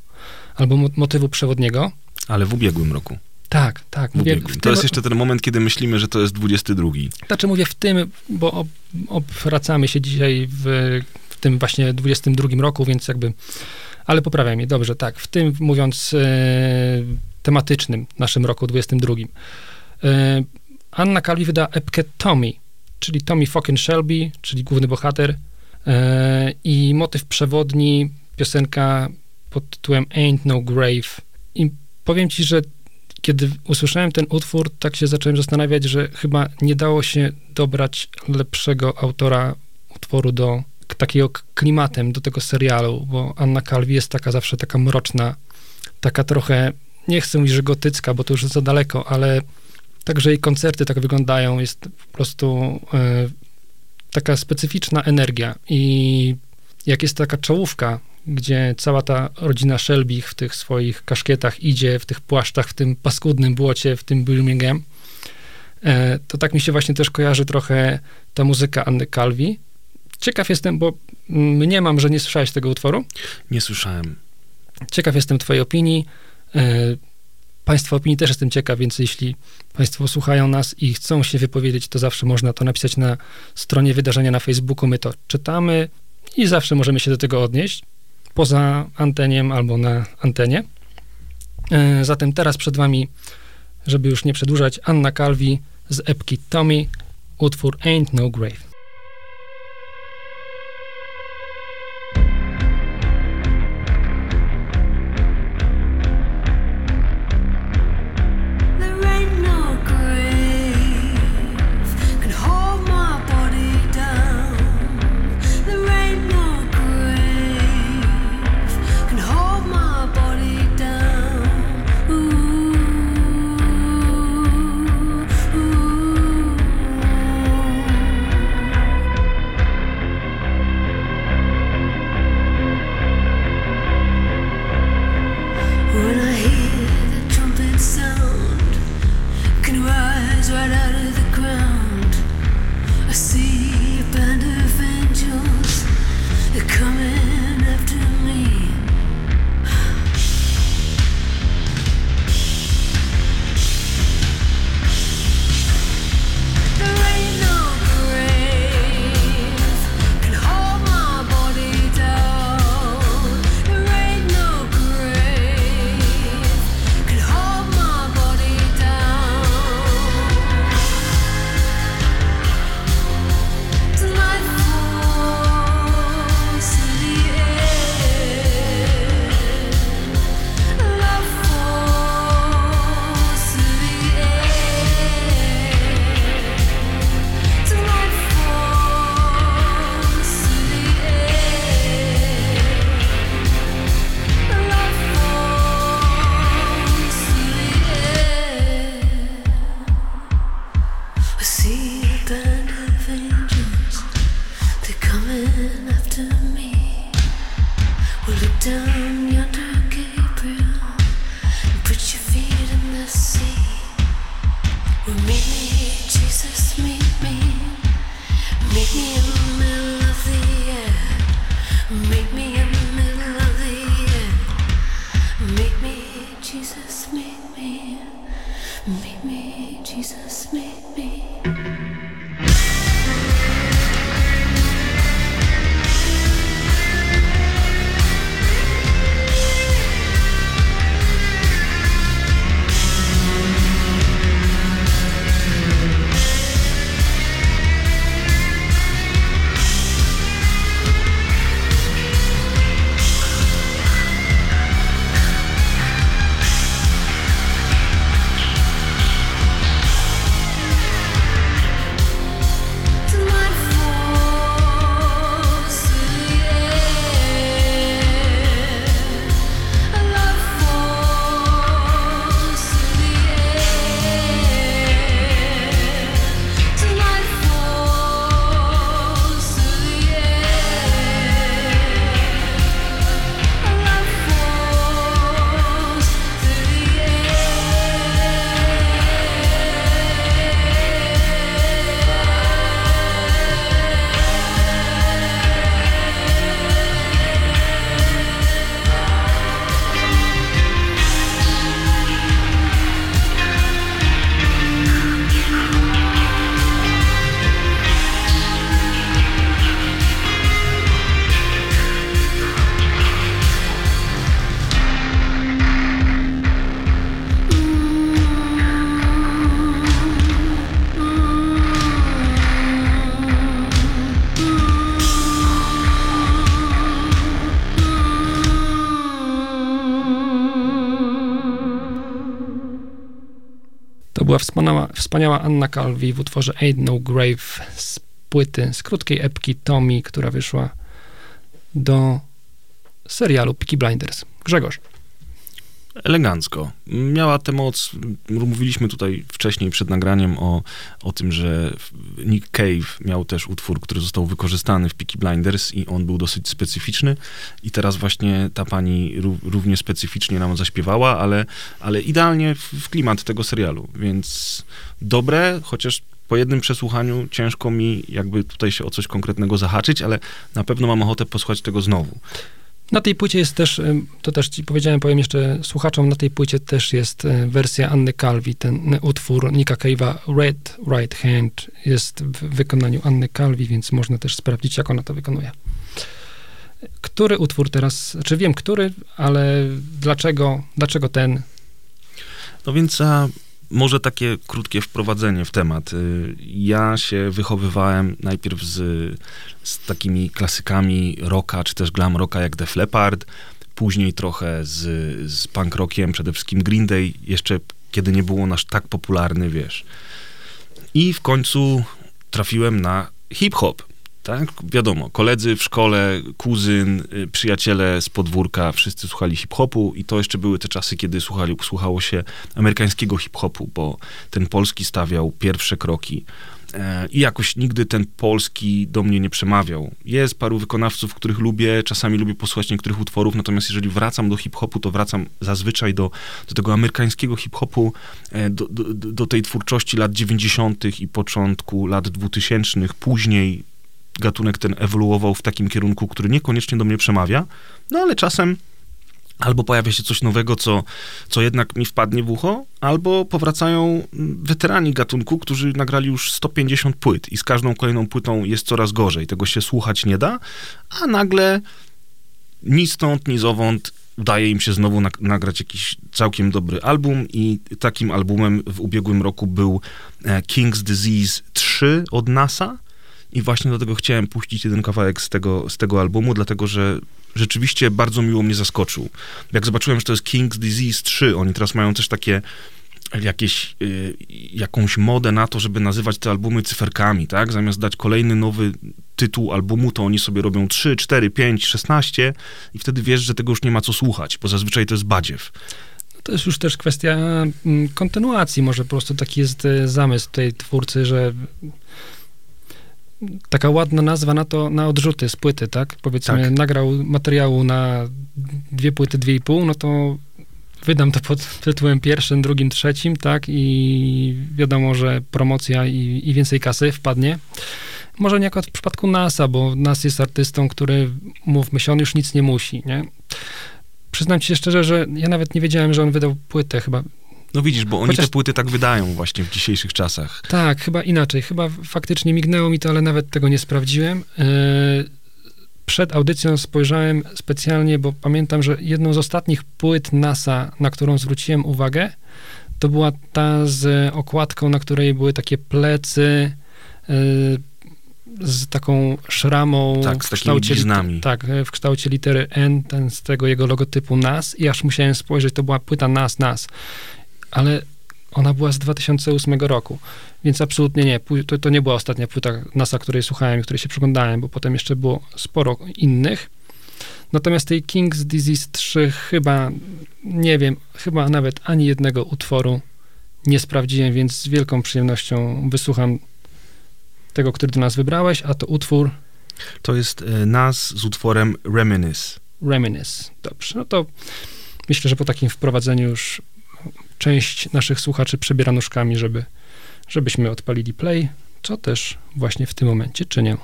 albumu motywu przewodniego. Ale w ubiegłym roku. Tak, tak. W Mówię, To tym, jest jeszcze ten moment, kiedy myślimy, że to jest 22. Znaczy mówię w tym, bo ob, obracamy się dzisiaj w tym właśnie 22 roku, więc jakby, ale poprawiam je, dobrze, tak, w tym mówiąc e, tematycznym naszym roku 22. E, Anna Calvi wyda epkę Tommy, czyli Tommy fucking Shelby, czyli główny bohater e, i motyw przewodni, piosenka pod tytułem Ain't No Grave. I powiem ci, że kiedy usłyszałem ten utwór, tak się zacząłem zastanawiać, że chyba nie dało się dobrać lepszego autora utworu do takiego klimatem do tego serialu, bo Anna Calvi jest taka zawsze taka mroczna, taka trochę, nie chcę mówić, że gotycka, bo to już za daleko, ale także jej koncerty tak wyglądają, jest po prostu e, taka specyficzna energia i jak jest taka czołówka, gdzie cała ta rodzina Shelby w tych swoich kaszkietach idzie, w tych płaszczach, w tym paskudnym błocie, w tym Birmingham, e, to tak mi się właśnie też kojarzy trochę ta muzyka Anny Calvi. Ciekaw jestem, bo mnie mam, że nie słyszałeś tego utworu. Nie słyszałem. Ciekaw jestem twojej opinii. E, Państwa opinii też jestem ciekaw, więc jeśli Państwo słuchają nas i chcą się wypowiedzieć, to zawsze można to napisać na stronie wydarzenia na Facebooku. My to czytamy i zawsze możemy się do tego odnieść poza anteniem albo na antenie. E, Zatem teraz przed Wami, żeby już nie przedłużać, Anna Calvi z epki Tommy, utwór Ain't No Grave. Wspaniała, wspaniała Anna Calvi w utworze Ain't No Grave z płyty, z krótkiej epki Tommy, która wyszła do serialu Peaky Blinders. Grzegorz. Elegancko. Miała tę moc, mówiliśmy tutaj wcześniej przed nagraniem o, o tym, że Nick Cave miał też utwór, który został wykorzystany w Peaky Blinders i on był dosyć specyficzny i teraz właśnie ta pani ró- równie specyficznie nam zaśpiewała, ale, ale idealnie w klimat tego serialu, więc dobre, chociaż po jednym przesłuchaniu ciężko mi jakby tutaj się o coś konkretnego zahaczyć, ale na pewno mam ochotę posłuchać tego znowu. Na tej płycie jest też, to też ci powiedziałem, powiem jeszcze słuchaczom, na tej płycie też jest y, wersja Anny Calvi, ten utwór Nika Cave'a Red Right Hand jest w wykonaniu Anny Calvi, więc można też sprawdzić, jak ona to wykonuje. Który utwór teraz, czy wiem który, ale dlaczego, dlaczego ten? No więc a, może takie krótkie wprowadzenie w temat. Y, Ja się wychowywałem najpierw z, z takimi klasykami rocka, czy też glam rocka jak Def Leppard, później trochę z, z punk rockiem, przede wszystkim Green Day, jeszcze kiedy nie było nasz tak popularny, wiesz. I w końcu trafiłem na hip-hop. Tak, wiadomo, koledzy w szkole, kuzyn, y, przyjaciele z podwórka, wszyscy słuchali hip-hopu i to jeszcze były te czasy, kiedy słuchali, słuchało się amerykańskiego hip-hopu, bo ten polski stawiał pierwsze kroki. E, I jakoś nigdy ten polski do mnie nie przemawiał. Jest paru wykonawców, których lubię, czasami lubię posłuchać niektórych utworów, natomiast jeżeli wracam do hip-hopu, to wracam zazwyczaj do, do tego amerykańskiego hip-hopu, e, do, do, do tej twórczości lat 90. i początku lat 2000. Później gatunek ten ewoluował w takim kierunku, który niekoniecznie do mnie przemawia, no ale czasem albo pojawia się coś nowego, co, co jednak mi wpadnie w ucho, albo powracają weterani gatunku, którzy nagrali już 150 płyt i z każdą kolejną płytą jest coraz gorzej. Tego się słuchać nie da, a nagle ni stąd, ni zowąd udaje im się znowu nag- nagrać jakiś całkiem dobry album i takim albumem w ubiegłym roku był e, King's Disease 3 od NASA i właśnie do tego chciałem puścić jeden kawałek z tego, z tego albumu, dlatego że rzeczywiście bardzo miło mnie zaskoczył. Jak zobaczyłem, że to jest King's Disease 3, oni teraz mają też takie jakieś, y, jakąś modę na to, żeby nazywać te albumy cyferkami, tak? Zamiast dać kolejny nowy tytuł albumu, to oni sobie robią 3, 4, 5, 16 i wtedy wiesz, że tego już nie ma co słuchać, bo zazwyczaj to jest badziew. To jest już też kwestia mm, kontynuacji. Może po prostu taki jest e, zamysł tej twórcy, że taka ładna nazwa na to, na odrzuty z płyty, tak? Powiedzmy, Tak. nagrał materiału na dwie płyty, dwie i pół, no to wydam to pod tytułem pierwszym, drugim, trzecim, tak? I wiadomo, że promocja i, i więcej kasy wpadnie. Może nie akurat w przypadku NASA, bo Nas jest artystą, który, mówmy się, on już nic nie musi, nie? Przyznam ci się szczerze, że ja nawet nie wiedziałem, że on wydał płytę chyba. No widzisz, bo oni Chociaż- te płyty tak wydają właśnie w dzisiejszych czasach. Tak, chyba inaczej. Chyba faktycznie mignęło mi to, ale nawet tego nie sprawdziłem. Yy, Przed audycją spojrzałem specjalnie, bo pamiętam, że jedną z ostatnich płyt NASA, na którą zwróciłem uwagę, to była ta z okładką, na której były takie plecy yy, z taką szramą Tak, z w kształcie bliznami. Tak, w kształcie litery N, ten z tego jego logotypu NAS i aż musiałem spojrzeć, to była płyta NAS, NAS. Ale ona była z 2008 roku, więc absolutnie nie. To, to nie była ostatnia płyta NASA, której słuchałem i której się przyglądałem, bo potem jeszcze było sporo innych. Natomiast tej King's Disease 3 chyba, nie wiem, chyba nawet ani jednego utworu nie sprawdziłem, więc z wielką przyjemnością wysłucham tego, który do nas wybrałeś, a to utwór To jest e, nas z utworem Reminisce. Reminisce. Dobrze, no to myślę, że po takim wprowadzeniu już część naszych słuchaczy przebiera nóżkami, żeby, żebyśmy odpalili play, co też właśnie w tym momencie czynię.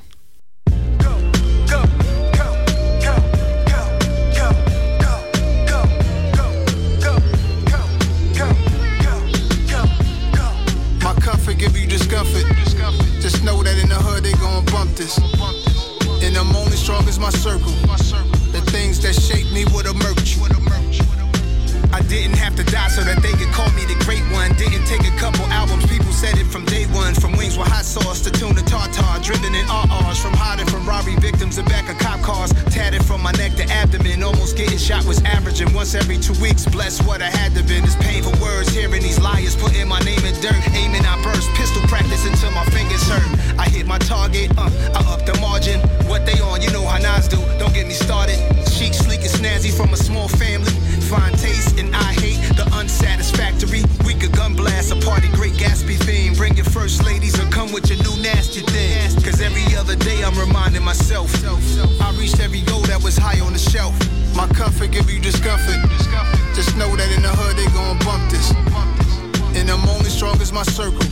And strong as my circle. The things that shape me would emerge. I didn't have to die so that they could call me the great one. Didn't take a couple albums, people said it from day one. From wings with hot sauce to tuna tartar, driven in RRs. From hiding from robbery victims and back of cop cars. Tatted from my neck to abdomen, almost getting shot was averaging once every two weeks. Bless what I had to been. It's painful words hearing these liars putting my name in dirt. Aiming, I burst, pistol practice until my fingers hurt. I hit my target, uh, I up the margin. What they on, you know how Nas do. Don't get me started. Chic, sleek, and snazzy from a small family. Fine taste, and I hate the unsatisfactory. We could gun blast a party, great Gatsby theme. Bring your first ladies or come with your new nasty thing. Cause every other day I'm reminding myself. I reached every goal that was high on the shelf. My comfort give you discomfort. Just know that in the hood they gon' bump this. And I'm only strong as my circle.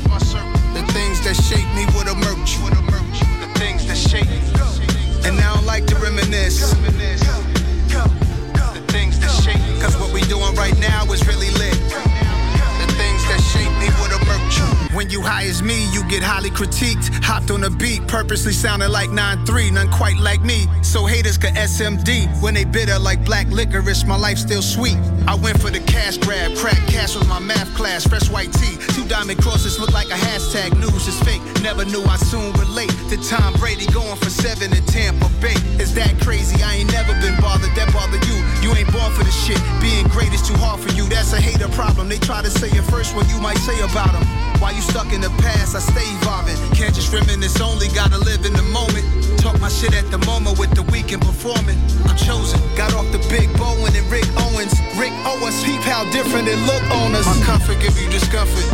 The things that shape me would emerge. The things that shape me. And I like to reminisce. The things that shape me. Cause what we doing right now is really lit. The things that shape me. When you high as me, you get highly critiqued. Hopped on a beat, purposely sounding like 9-3, none quite like me. So haters could SMD. When they bitter like black licorice, my life still sweet. I went for the cash grab, crack cash was my math class, fresh white tee. Two diamond crosses look like a hashtag, news is fake. Never knew I soon relate to Tom Brady going for seven in Tampa Bay. Is that crazy? I ain't never been bothered, that bother you. You ain't born for this shit. Being great is too hard for you, that's a hater problem. They try to say it first what you might say about them. While you stuck in the past, I stay evolving. Can't just reminisce only, gotta live in the moment. Talk my shit at the moment with the weekend performing. I'm chosen. Got off the big Bowen and Rick Owens. Rick Owens, peep how different it look on us. My comfort give you discomfort.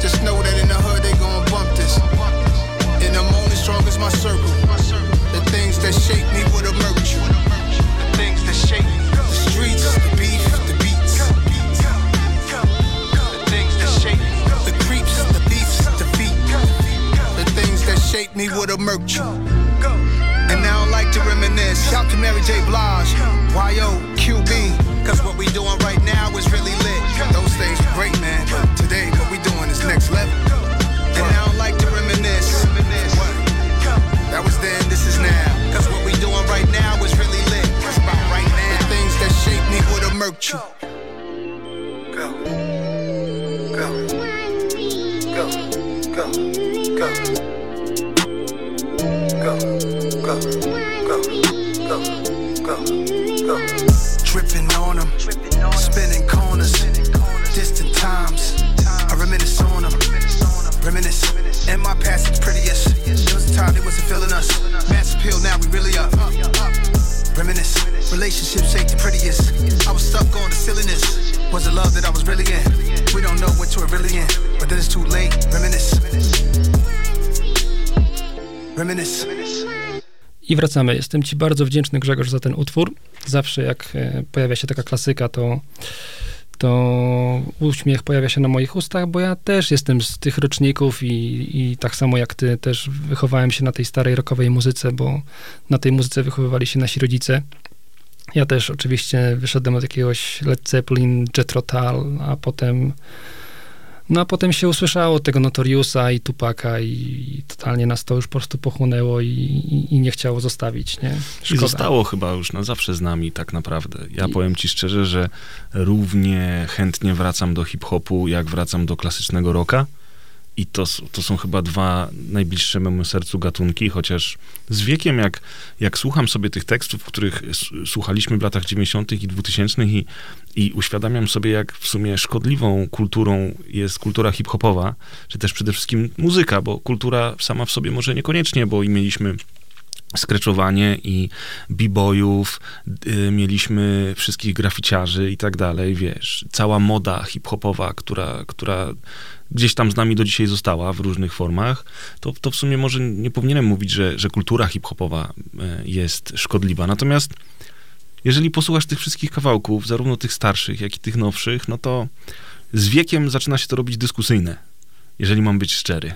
Just know that in the hood they gon' bump this. And I'm only strong as my circle. The things that shape me would emerge. The things that shape me. Things that shape me would emerge you. And I don't like to reminisce. Shout to Mary J. Blige, YO, QB. Cause what we doing right now is really lit. Those things were great, man. But today, what we doing is next level. And I don't like to reminisce. That was then, this is now. Cause what we doing right now is really lit. It's about right now. The things that shape me would emerge you. Go. Go. Go. Go. Go. Go. Go. Tripping on them. Spinning corners. Distant times. I reminisce on them. Reminisce. And my past is prettiest. There was a time they wasn't feeling us. Mass appeal, now we really up. Reminisce. Relationships ain't the prettiest. I was stuck on the silliness. Was the love that I was really in? We don't know what we're really in. But then it's too late. Reminisce. I wracamy. Jestem Ci bardzo wdzięczny, Grzegorz, za ten utwór. Zawsze jak e, pojawia się taka klasyka, to, to uśmiech pojawia się na moich ustach, bo ja też jestem z tych roczników i, i tak samo jak Ty też wychowałem się na tej starej rockowej muzyce, bo na tej muzyce wychowywali się nasi rodzice. Ja też oczywiście wyszedłem od jakiegoś Led Zeppelin, Jethro Tull, a potem no a potem się usłyszało tego Notoriusa i Tupaka i, i totalnie nas to już po prostu pochłonęło i, i, i nie chciało zostawić, nie? I zostało chyba już na zawsze z nami tak naprawdę. Ja powiem ci szczerze, że równie chętnie wracam do hip-hopu, jak wracam do klasycznego rocka. I to, to są chyba dwa najbliższe memu sercu gatunki, chociaż z wiekiem, jak, jak słucham sobie tych tekstów, których słuchaliśmy w latach 90. i 2000 i, i uświadamiam sobie, jak w sumie szkodliwą kulturą jest kultura hip-hopowa, czy też przede wszystkim muzyka, bo kultura sama w sobie może niekoniecznie, bo i mieliśmy skreczowanie i b-boyów, y, mieliśmy wszystkich graficiarzy i tak dalej, wiesz, cała moda hip-hopowa, która, która gdzieś tam z nami do dzisiaj została w różnych formach, to, to w sumie może nie powinienem mówić, że, że kultura hip-hopowa y, jest szkodliwa. Natomiast jeżeli posłuchasz tych wszystkich kawałków, zarówno tych starszych, jak i tych nowszych, no to z wiekiem zaczyna się to robić dyskusyjne, jeżeli mam być szczery.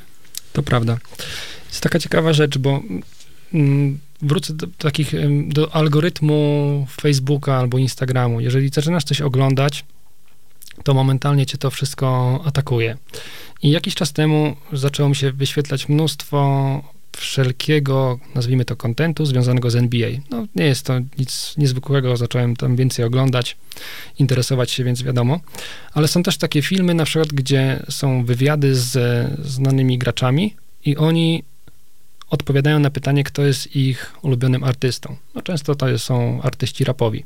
To prawda. Jest taka ciekawa rzecz, bo mm, wrócę do takich, em, do algorytmu Facebooka albo Instagramu. Jeżeli zaczynasz coś oglądać, to momentalnie cię to wszystko atakuje. I jakiś czas temu zaczęło mi się wyświetlać mnóstwo wszelkiego, nazwijmy to, kontentu związanego z NBA. No, nie jest to nic niezwykłego, zacząłem tam więcej oglądać, interesować się, więc wiadomo. Ale są też takie filmy, na przykład, gdzie są wywiady z znanymi graczami i oni odpowiadają na pytanie, kto jest ich ulubionym artystą. No, często to są artyści rapowi.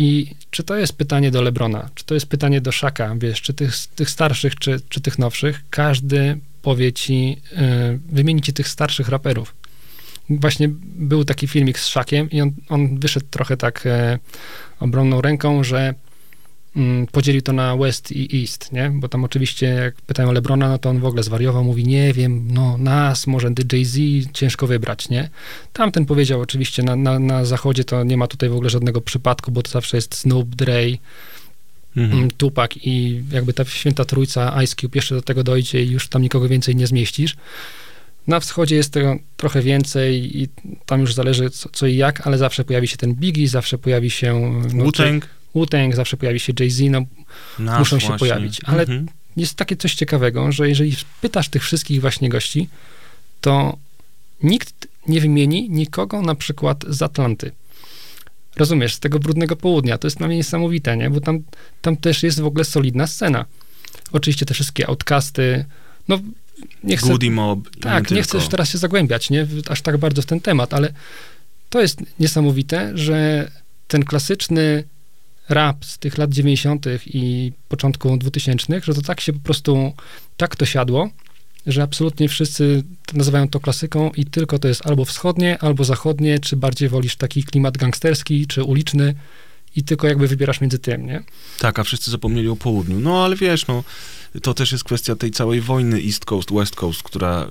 I czy to jest pytanie do Lebrona, czy to jest pytanie do Szaka, wiesz, czy tych, tych starszych, czy, czy tych nowszych, każdy powie ci, y, wymieni ci tych starszych raperów. Właśnie był taki filmik z Szakiem i on, on wyszedł trochę tak e, obronną ręką, że podzielił to na West i East, nie? Bo tam oczywiście, jak pytają Lebrona, no to on w ogóle zwariował, mówi, nie wiem, no nas, może Jay-Z, ciężko wybrać, nie? Tamten powiedział oczywiście, na, na, na zachodzie to nie ma tutaj w ogóle żadnego przypadku, bo to zawsze jest Snoop, Dre, Mhm. mm, Tupac i jakby ta święta trójca Ice Cube jeszcze do tego dojdzie i już tam nikogo więcej nie zmieścisz. Na wschodzie jest tego trochę więcej i tam już zależy co, co i jak, ale zawsze pojawi się ten Biggie, zawsze pojawi się no, Wu-Tang? Wu-Tang, zawsze pojawi się Jay-Z, no muszą się właśnie. pojawić, ale- Mhm. jest takie coś ciekawego, że jeżeli pytasz tych wszystkich właśnie gości, to nikt nie wymieni nikogo na przykład z Atlanty. Rozumiesz, z tego brudnego południa. To jest dla mnie niesamowite, nie? Bo tam, tam też jest w ogóle solidna scena. Oczywiście te wszystkie outcasty, no nie chcę... Goody Mob. Tak, nie chcę tylko. już teraz się zagłębiać, nie? Aż tak bardzo w ten temat, ale to jest niesamowite, że ten klasyczny rap z tych lat 90. i początku 2000, że to tak się po prostu, tak to siadło, że absolutnie wszyscy nazywają to klasyką i tylko to jest albo wschodnie, albo zachodnie, czy bardziej wolisz taki klimat gangsterski, czy uliczny i tylko jakby wybierasz między tym, nie? Tak, a wszyscy zapomnieli o południu. No ale wiesz, no, to też jest kwestia tej całej wojny East Coast, West Coast, która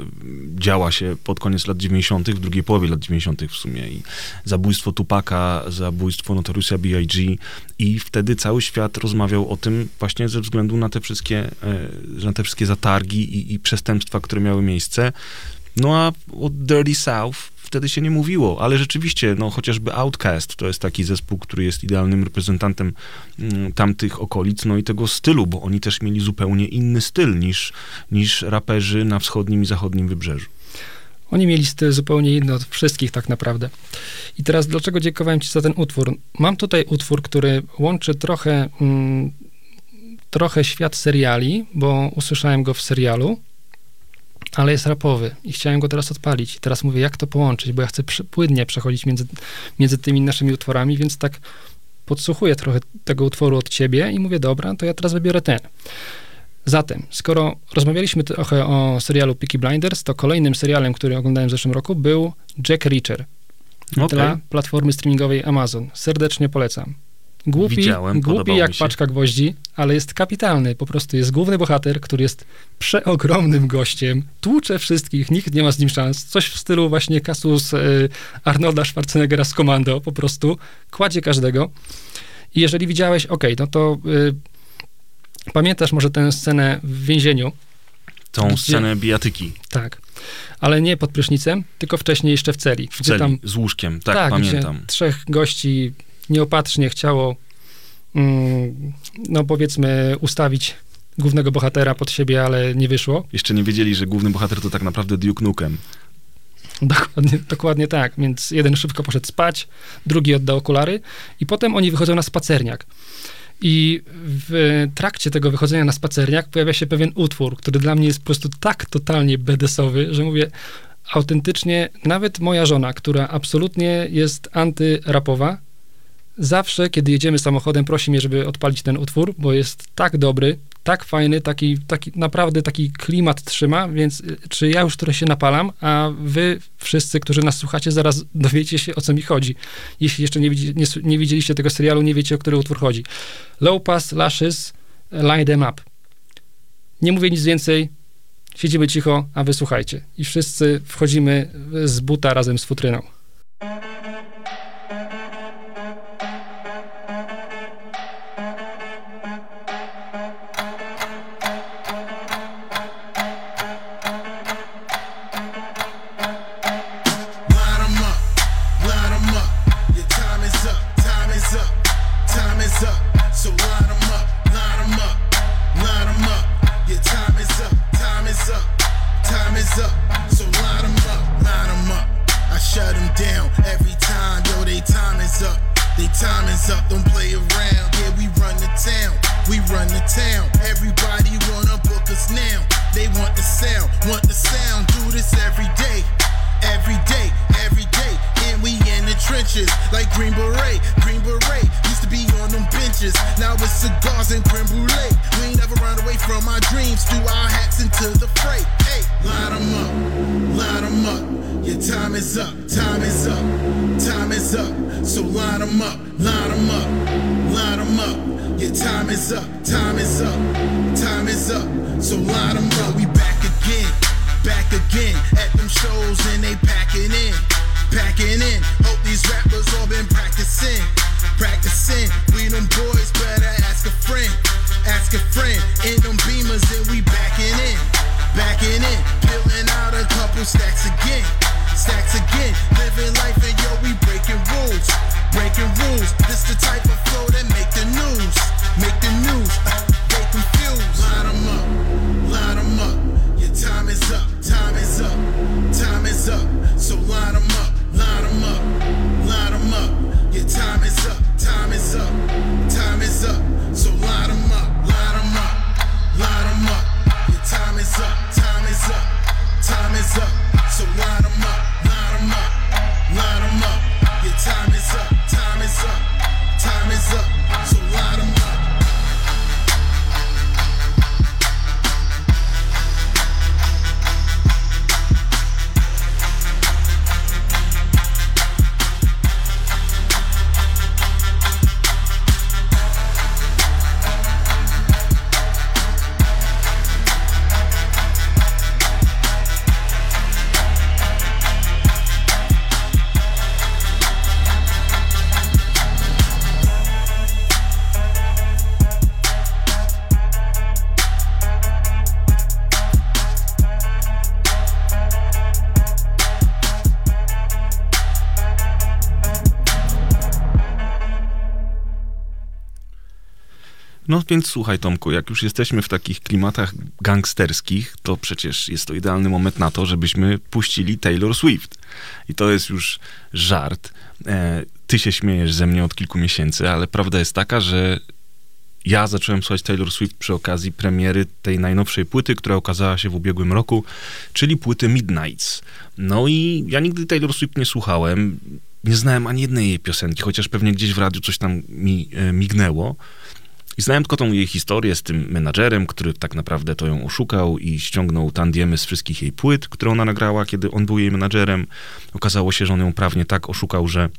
działa się pod koniec lat 90., w drugiej połowie lat 90. w sumie. I zabójstwo Tupaka, zabójstwo Notoriusa B.I.G. I wtedy cały świat rozmawiał o tym właśnie ze względu na te wszystkie, e, na te wszystkie zatargi i, i przestępstwa, które miały miejsce. No a o Dirty South wtedy się nie mówiło, ale rzeczywiście, no chociażby Outcast to jest taki zespół, który jest idealnym reprezentantem mm, tamtych okolic, no i tego stylu, bo oni też mieli zupełnie inny styl niż, niż raperzy na wschodnim i zachodnim wybrzeżu. Oni mieli styl zupełnie inny od wszystkich tak naprawdę. I teraz dlaczego dziękowałem ci za ten utwór? Mam tutaj utwór, który łączy trochę, mm, trochę świat seriali, bo usłyszałem go w serialu, ale jest rapowy i chciałem go teraz odpalić. I teraz mówię, jak to połączyć, bo ja chcę przy, płynnie przechodzić między, między tymi naszymi utworami, więc tak podsłuchuję trochę tego utworu od ciebie i mówię, dobra, to ja teraz wybiorę ten. Zatem, skoro rozmawialiśmy trochę o serialu Peaky Blinders, to kolejnym serialem, który oglądałem w zeszłym roku, był Jack Reacher Okej. dla platformy streamingowej Amazon. Serdecznie polecam. Głupi, Widziałem, głupi jak paczka gwoździ, ale jest kapitalny. Po prostu jest główny bohater, który jest przeogromnym gościem, tłucze wszystkich, nikt nie ma z nim szans. Coś w stylu właśnie kasus y, Arnolda Schwarzeneggera z Komando, po prostu kładzie każdego. I jeżeli widziałeś, okej, no to y, pamiętasz może tę scenę w więzieniu, Tą Gdzie- scenę bijatyki tak, ale nie pod prysznicem, tylko wcześniej jeszcze w celi. w celi, tam z łóżkiem, tak, pamiętam. Gdzie trzech gości nieopatrznie chciało, mm, no powiedzmy, ustawić głównego bohatera pod siebie, ale nie wyszło. Jeszcze nie wiedzieli, że główny bohater to tak naprawdę Duke Nukem. Dokładnie, dokładnie tak, więc jeden szybko poszedł spać, drugi oddał okulary i potem oni wychodzą na spacerniak. I w trakcie tego wychodzenia na spacerniak pojawia się pewien utwór, który dla mnie jest po prostu tak totalnie bedesowy, że mówię, autentycznie, nawet moja żona, która absolutnie jest antyrapowa, zawsze, kiedy jedziemy samochodem, prosi mnie, żeby odpalić ten utwór, bo jest tak dobry, tak fajny, taki, taki naprawdę taki klimat trzyma, więc y, czy ja już trochę się napalam, a wy wszyscy, którzy nas słuchacie, zaraz dowiecie się, o co mi chodzi. Jeśli jeszcze nie, nie, nie widzieliście tego serialu, nie wiecie, o który utwór chodzi. Low Pass, Lashes, Line Them Up. Nie mówię nic więcej, siedzimy cicho, a wy słuchajcie. I wszyscy wchodzimy z buta razem z futryną. They want the sound, want the sound. Do this every day. Every day, every day, and we in the trenches like Green Beret. Green Beret be on them benches. Now it's cigars and creme brulee. We ain't never run away from our dreams. Threw our hats into the fray. Hey, line 'em up, line 'em up. Your time is up, time is up, time is up. So line 'em up, line 'em up, line 'em up. Your time is up, time is up, time is up. So line 'em up. We back again back again at them shows and they packing in, packing in. Hope these rappers all been practicing, practicing. We them boys better ask a friend, ask a friend. In them beamers and we backing in, backing in. Peeling out a couple stacks again, stacks again. Living life and yo we breaking rules, breaking rules. This the type of flow that make the news, make the news. Uh, they confused. Line 'em up, line 'em up. Your time is up, time is up, time is up. So line 'em up, line 'em up, line 'em up. Your time is up, time is up, time is up. No więc słuchaj Tomku, jak już jesteśmy w takich klimatach gangsterskich, to przecież jest to idealny moment na to, żebyśmy puścili Taylor Swift. I to jest już żart. E, ty się śmiejesz ze mnie od kilku miesięcy, ale prawda jest taka, że ja zacząłem słuchać Taylor Swift przy okazji premiery tej najnowszej płyty, która okazała się w ubiegłym roku, czyli płyty Midnights. No i ja nigdy Taylor Swift nie słuchałem, nie znałem ani jednej jej piosenki, chociaż pewnie gdzieś w radiu coś tam mi e, mignęło. I znałem tylko tą jej historię z tym menadżerem, który tak naprawdę to ją oszukał i ściągnął tandiemy z wszystkich jej płyt, które ona nagrała, kiedy on był jej menadżerem. Okazało się, że on ją prawnie tak oszukał, że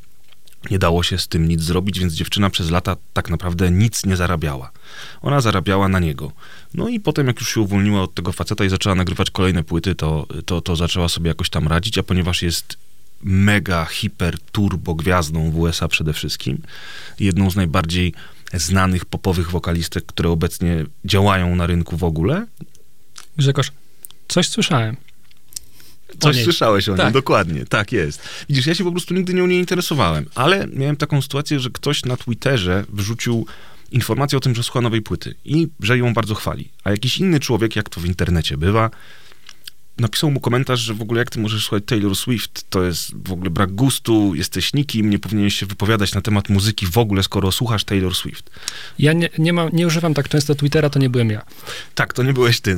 nie dało się z tym nic zrobić, więc dziewczyna przez lata tak naprawdę nic nie zarabiała. Ona zarabiała na niego. No i potem, jak już się uwolniła od tego faceta i zaczęła nagrywać kolejne płyty, to, to, to zaczęła sobie jakoś tam radzić, a ponieważ jest mega, hiper, turbo gwiazdą w USA przede wszystkim, jedną z najbardziej znanych popowych wokalistek, które obecnie działają na rynku w ogóle. Grzegorz, coś słyszałem. Coś niej. słyszałeś o nim, Tak. dokładnie, tak jest. Widzisz, ja się po prostu nigdy nią nie interesowałem, ale miałem taką sytuację, że ktoś na Twitterze wrzucił informację o tym, że słucha nowej płyty i że ją bardzo chwali. A jakiś inny człowiek, jak to w internecie bywa, napisał mu komentarz, że w ogóle jak ty możesz słuchać Taylor Swift, to jest w ogóle brak gustu, jesteś nikim, nie powinieneś się wypowiadać na temat muzyki w ogóle, skoro słuchasz Taylor Swift. Ja nie, nie, mam, nie używam tak często Twittera, to nie byłem ja. Tak, to nie byłeś ty.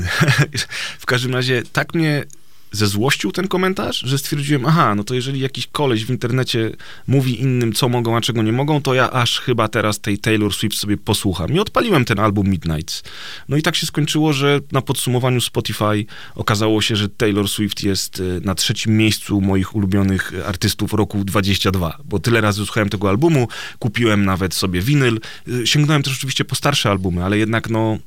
w każdym razie tak mnie zezłościł ten komentarz, że stwierdziłem, aha, no to jeżeli jakiś koleś w internecie mówi innym, co mogą, a czego nie mogą, to ja aż chyba teraz tej Taylor Swift sobie posłucham. I odpaliłem ten album Midnights. No i tak się skończyło, że na podsumowaniu Spotify okazało się, że Taylor Swift jest y, na trzecim miejscu moich ulubionych y, artystów roku 22, bo tyle razy słuchałem tego albumu, kupiłem nawet sobie winyl, y, sięgnąłem też oczywiście po starsze albumy, ale jednak no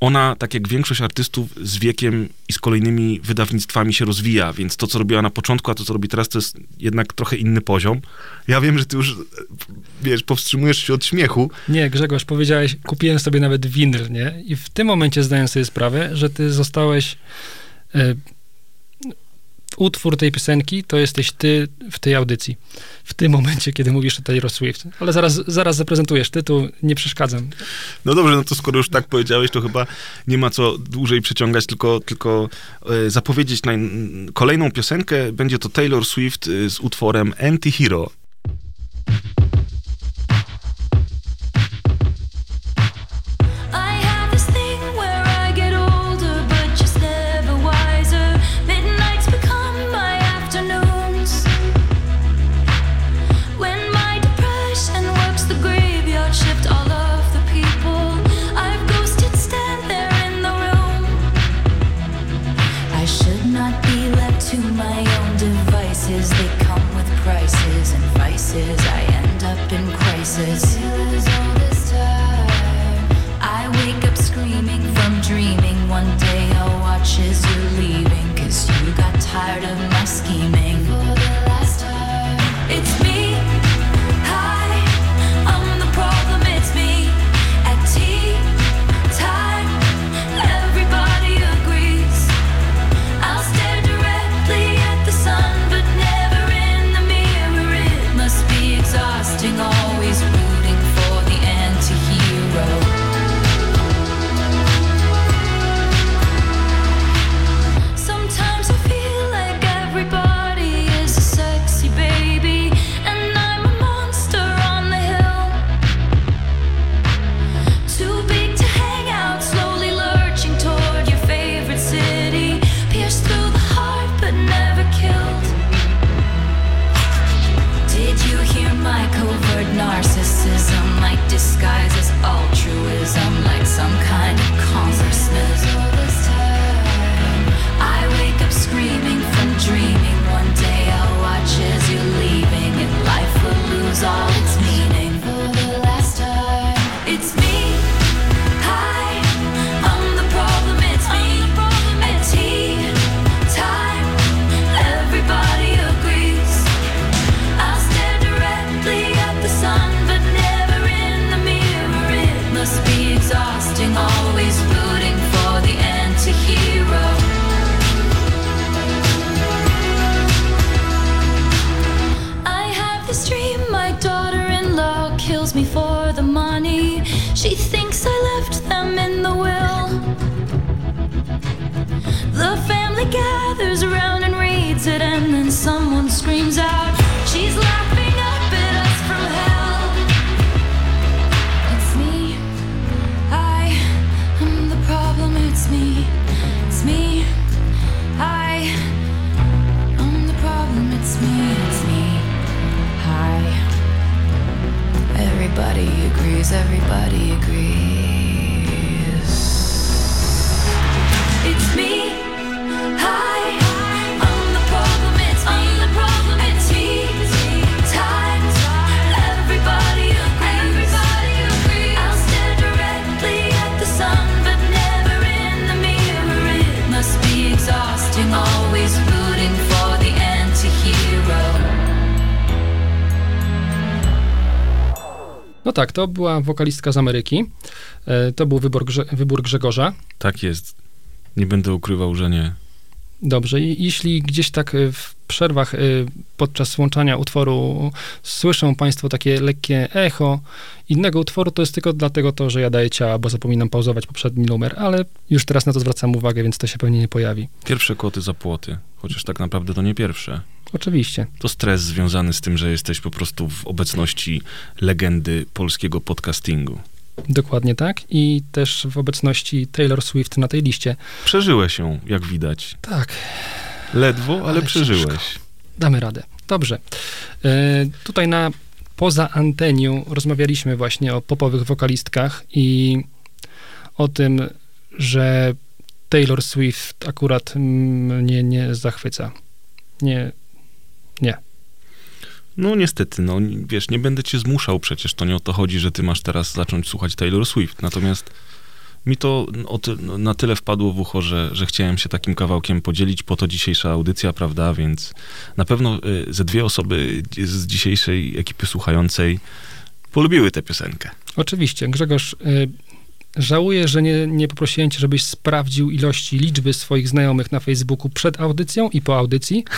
ona, tak jak większość artystów, z wiekiem i z kolejnymi wydawnictwami się rozwija, więc to, co robiła na początku, a to, co robi teraz, to jest jednak trochę inny poziom. Ja wiem, że ty już, wiesz, powstrzymujesz się od śmiechu. Nie, Grzegorz, powiedziałeś, kupiłem sobie nawet winyl, nie? I w tym momencie zdaję sobie sprawę, że ty zostałeś... E, utwór tej piosenki to jesteś ty w tej audycji. W tym momencie, kiedy mówisz o Taylor Swift. Ale zaraz, zaraz zaprezentujesz tytuł, nie przeszkadzam. No dobrze, no to skoro już tak powiedziałeś, to chyba nie ma co dłużej przeciągać, tylko, tylko e, zapowiedzieć kolejną piosenkę. Będzie to Taylor Swift e, z utworem Anti-Hero. To była wokalistka z Ameryki. E, To był wybór, Grze- wybór Grzegorza. Tak jest. Nie będę ukrywał, że nie. Dobrze, i jeśli gdzieś tak y, w przerwach y, podczas włączania utworu słyszą Państwo takie lekkie echo innego utworu, to jest tylko dlatego to, że ja daję ciała, bo zapominam pauzować poprzedni numer, ale już teraz na to zwracam uwagę, więc to się pewnie nie pojawi. Pierwsze koty za płoty. Chociaż tak naprawdę to nie pierwsze. Oczywiście. To stres związany z tym, że jesteś po prostu w obecności legendy polskiego podcastingu. Dokładnie tak. I też w obecności Taylor Swift na tej liście. Przeżyłeś ją, jak widać. Tak, Ledwo, ale, Ale przeżyłeś. ciężko. Damy radę. Dobrze. E, tutaj na poza antenią rozmawialiśmy właśnie o popowych wokalistkach i o tym, że Taylor Swift akurat mnie nie zachwyca. Nie, nie. No niestety, no wiesz, nie będę cię zmuszał, przecież to nie o to chodzi, że ty masz teraz zacząć słuchać Taylor Swift. Natomiast mi to na tyle wpadło w ucho, że, że chciałem się takim kawałkiem podzielić, po to dzisiejsza audycja, prawda, więc na pewno y, ze dwie osoby z dzisiejszej ekipy słuchającej polubiły tę piosenkę. Oczywiście. Grzegorz, y, żałuję, że nie, nie poprosiłem cię, żebyś sprawdził ilości liczby swoich znajomych na Facebooku przed audycją i po audycji.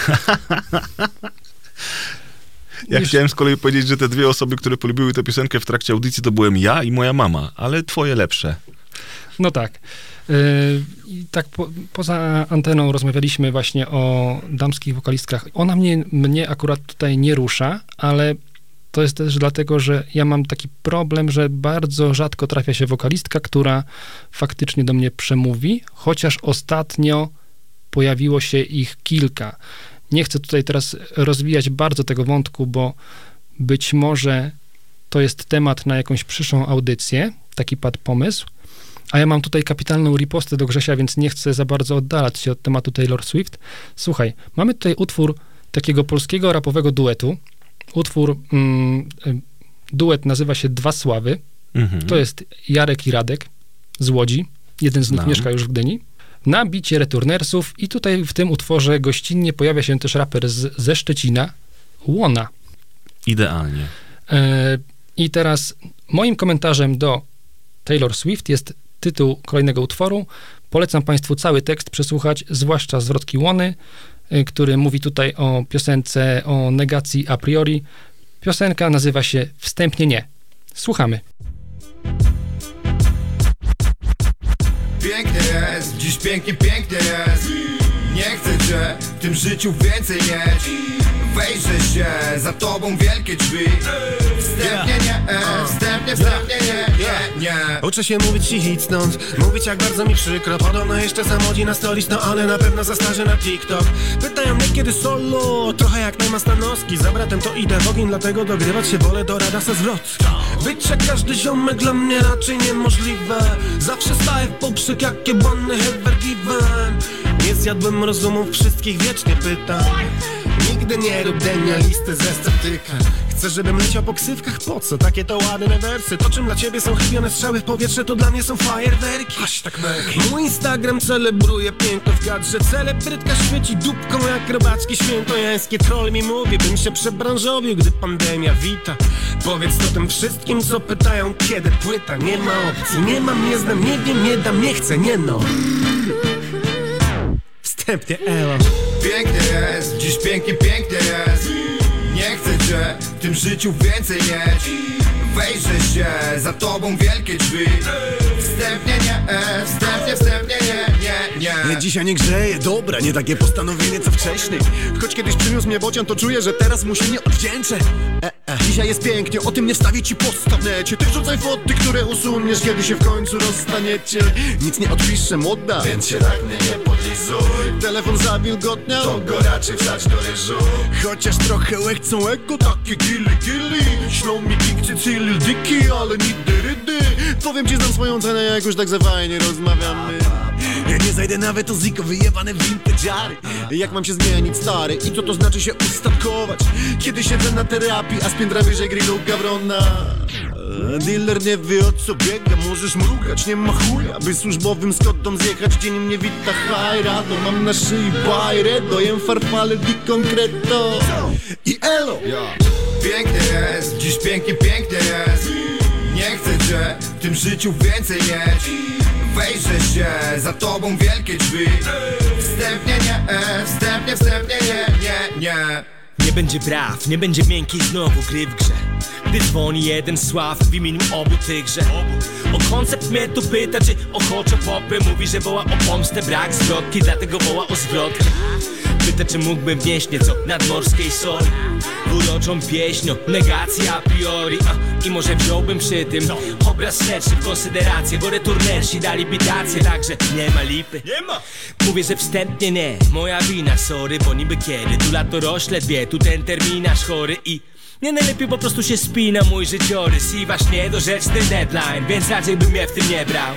Ja Już- chciałem z kolei powiedzieć, że te dwie osoby, które polubiły tę piosenkę w trakcie audycji, to byłem ja i moja mama, ale twoje lepsze. No tak. Yy, I tak po, poza anteną rozmawialiśmy właśnie o damskich wokalistkach. Ona mnie, mnie akurat tutaj nie rusza, ale to jest też dlatego, że ja mam taki problem, że bardzo rzadko trafia się wokalistka, która faktycznie do mnie przemówi, chociaż ostatnio pojawiło się ich kilka. Nie chcę tutaj teraz rozwijać bardzo tego wątku, bo być może to jest temat na jakąś przyszłą audycję, taki padł pomysł, a ja mam tutaj kapitalną ripostę do Grzesia, więc nie chcę za bardzo oddalać się od tematu Taylor Swift. Słuchaj, mamy tutaj utwór takiego polskiego rapowego duetu. Utwór, mm, y, duet nazywa się Dwa Sławy. Mhm. To jest Jarek i Radek z Łodzi. Jeden z nich Znam. mieszka już w Gdyni. Na bicie Returnersów i tutaj w tym utworze gościnnie pojawia się też raper z, ze Szczecina, Łona. Idealnie. E, I teraz moim komentarzem do Taylor Swift jest tytuł kolejnego utworu. Polecam Państwu cały tekst przesłuchać, zwłaszcza zwrotki Łony, y, który mówi tutaj o piosence o negacji a priori. Piosenka nazywa się Wstępnie nie. Słuchamy. Pięknie jest, dziś pięknie, pięknie jest Nie chcę cię w tym życiu więcej mieć Wejrzę się, za tobą wielkie drzwi. Wstępnie nie, e, wstępnie, wstępnie nie, nie, nie. Uczę się mówić i hitnąć, mówić jak bardzo mi przykro. Podobno jeszcze zamodzi na stolis, no ale na pewno zastarzy na TikTok. Pytają mnie kiedy solo, trochę jak Najman Stanowski. Za bratem to idę w ogień, dlatego dogrywać się wolę do Radasa Zwrotka Być jak każdy ziomek dla mnie raczej niemożliwe. Zawsze staję w poprzek jak jebany ever given Nie zjadłem rozumów wszystkich, wiecznie pytam Nigdy nie rób denia listy ze sceptyka Chcę, żebym leciał po ksywkach, po co? Takie to ładne wersy. To czym dla ciebie są chybione strzały w powietrze To dla mnie są fajerwerki. Hashtag Mój Instagram celebruje piękno w kadrze Celebrytka świeci dupką jak robaczki świętojańskie. Troll mi mówi, bym się przebranżowił Gdy pandemia wita. Powiedz to tym wszystkim, co pytają Kiedy płyta, nie ma opcji. Nie mam, nie znam, nie wiem, nie dam, nie chcę, nie no Wstępnie elo. Pięknie jest, dziś pięknie, pięknie jest. Nie chcę cię w tym życiu więcej mieć. Wejrzę się, za tobą wielkie drzwi. Wstępnie nie, e, wstępnie, wstępnie nie, nie, dzisiaj nie grzeje, dobra, nie takie postanowienie co wcześniej. Choć kiedyś przyniósł mnie bocian, to czuję, że teraz mu się nie odwdzięczę. E, Dzisiaj jest pięknie, o tym nie wstawię ci posta w necie Ty rzucaj foty, które usuniesz, kiedy się w końcu rozstaniecie. Nic nie odpiszę, młoda, więc się tak mnie nie podlizuj. Telefon zawilgotniał, to go raczej wsadź do ryżu. Chociaż trochę łechcą eko, takie gilly gilly Ślą mi kikcy, cylil diki, ale nigdy rydy. Powiem ci, znam swoją cenę, jak już tak za fajnie rozmawiamy ja nie zajdę nawet o ziko, wyjebane vintage'ary Jak mam się zmienić, stary? I co to znaczy się ustatkować? Kiedy siedzę na terapii, a z piętra wyżej grillu gawrona E, Dealer nie wie o co biega, możesz mrugać, nie ma chuja. By służbowym skotom zjechać, dzień mnie wita hajrado Mam na szyi bajrę, dojem farfale di concreto. I elo! Pięknie jest, dziś pięknie, pięknie jest. Nie chcę cię w tym życiu więcej mieć Wejrzę się, za tobą wielkie drzwi. Wstępnie nie, e, wstępnie, wstępnie nie, nie, nie. Nie będzie braw, nie będzie miękkiej znowu gry w grze. Gdy dzwoni jeden sław w imieniu obu tychże. O koncept mnie tu pyta, czy ochoczo popy. Mówi, że woła o pomstę, brak zwrotki, dlatego woła o zwrotkę. Pyta, czy mógłbym wnieść nieco nadmorskiej soli. Uroczą pieśnią, negacja a priori. A, I może wziąłbym przy tym w konsyderację Bo returnersi dali bitację, także nie ma lipy Nie ma! Mówię, że wstępnie nie, moja wina, sorry Bo niby kiedy, tu lato rośle dwie, tu ten terminarz chory i nie najlepiej po prostu się spina mój życiorys I właśnie dorzeczny deadline, więc raczej bym mnie w tym nie brał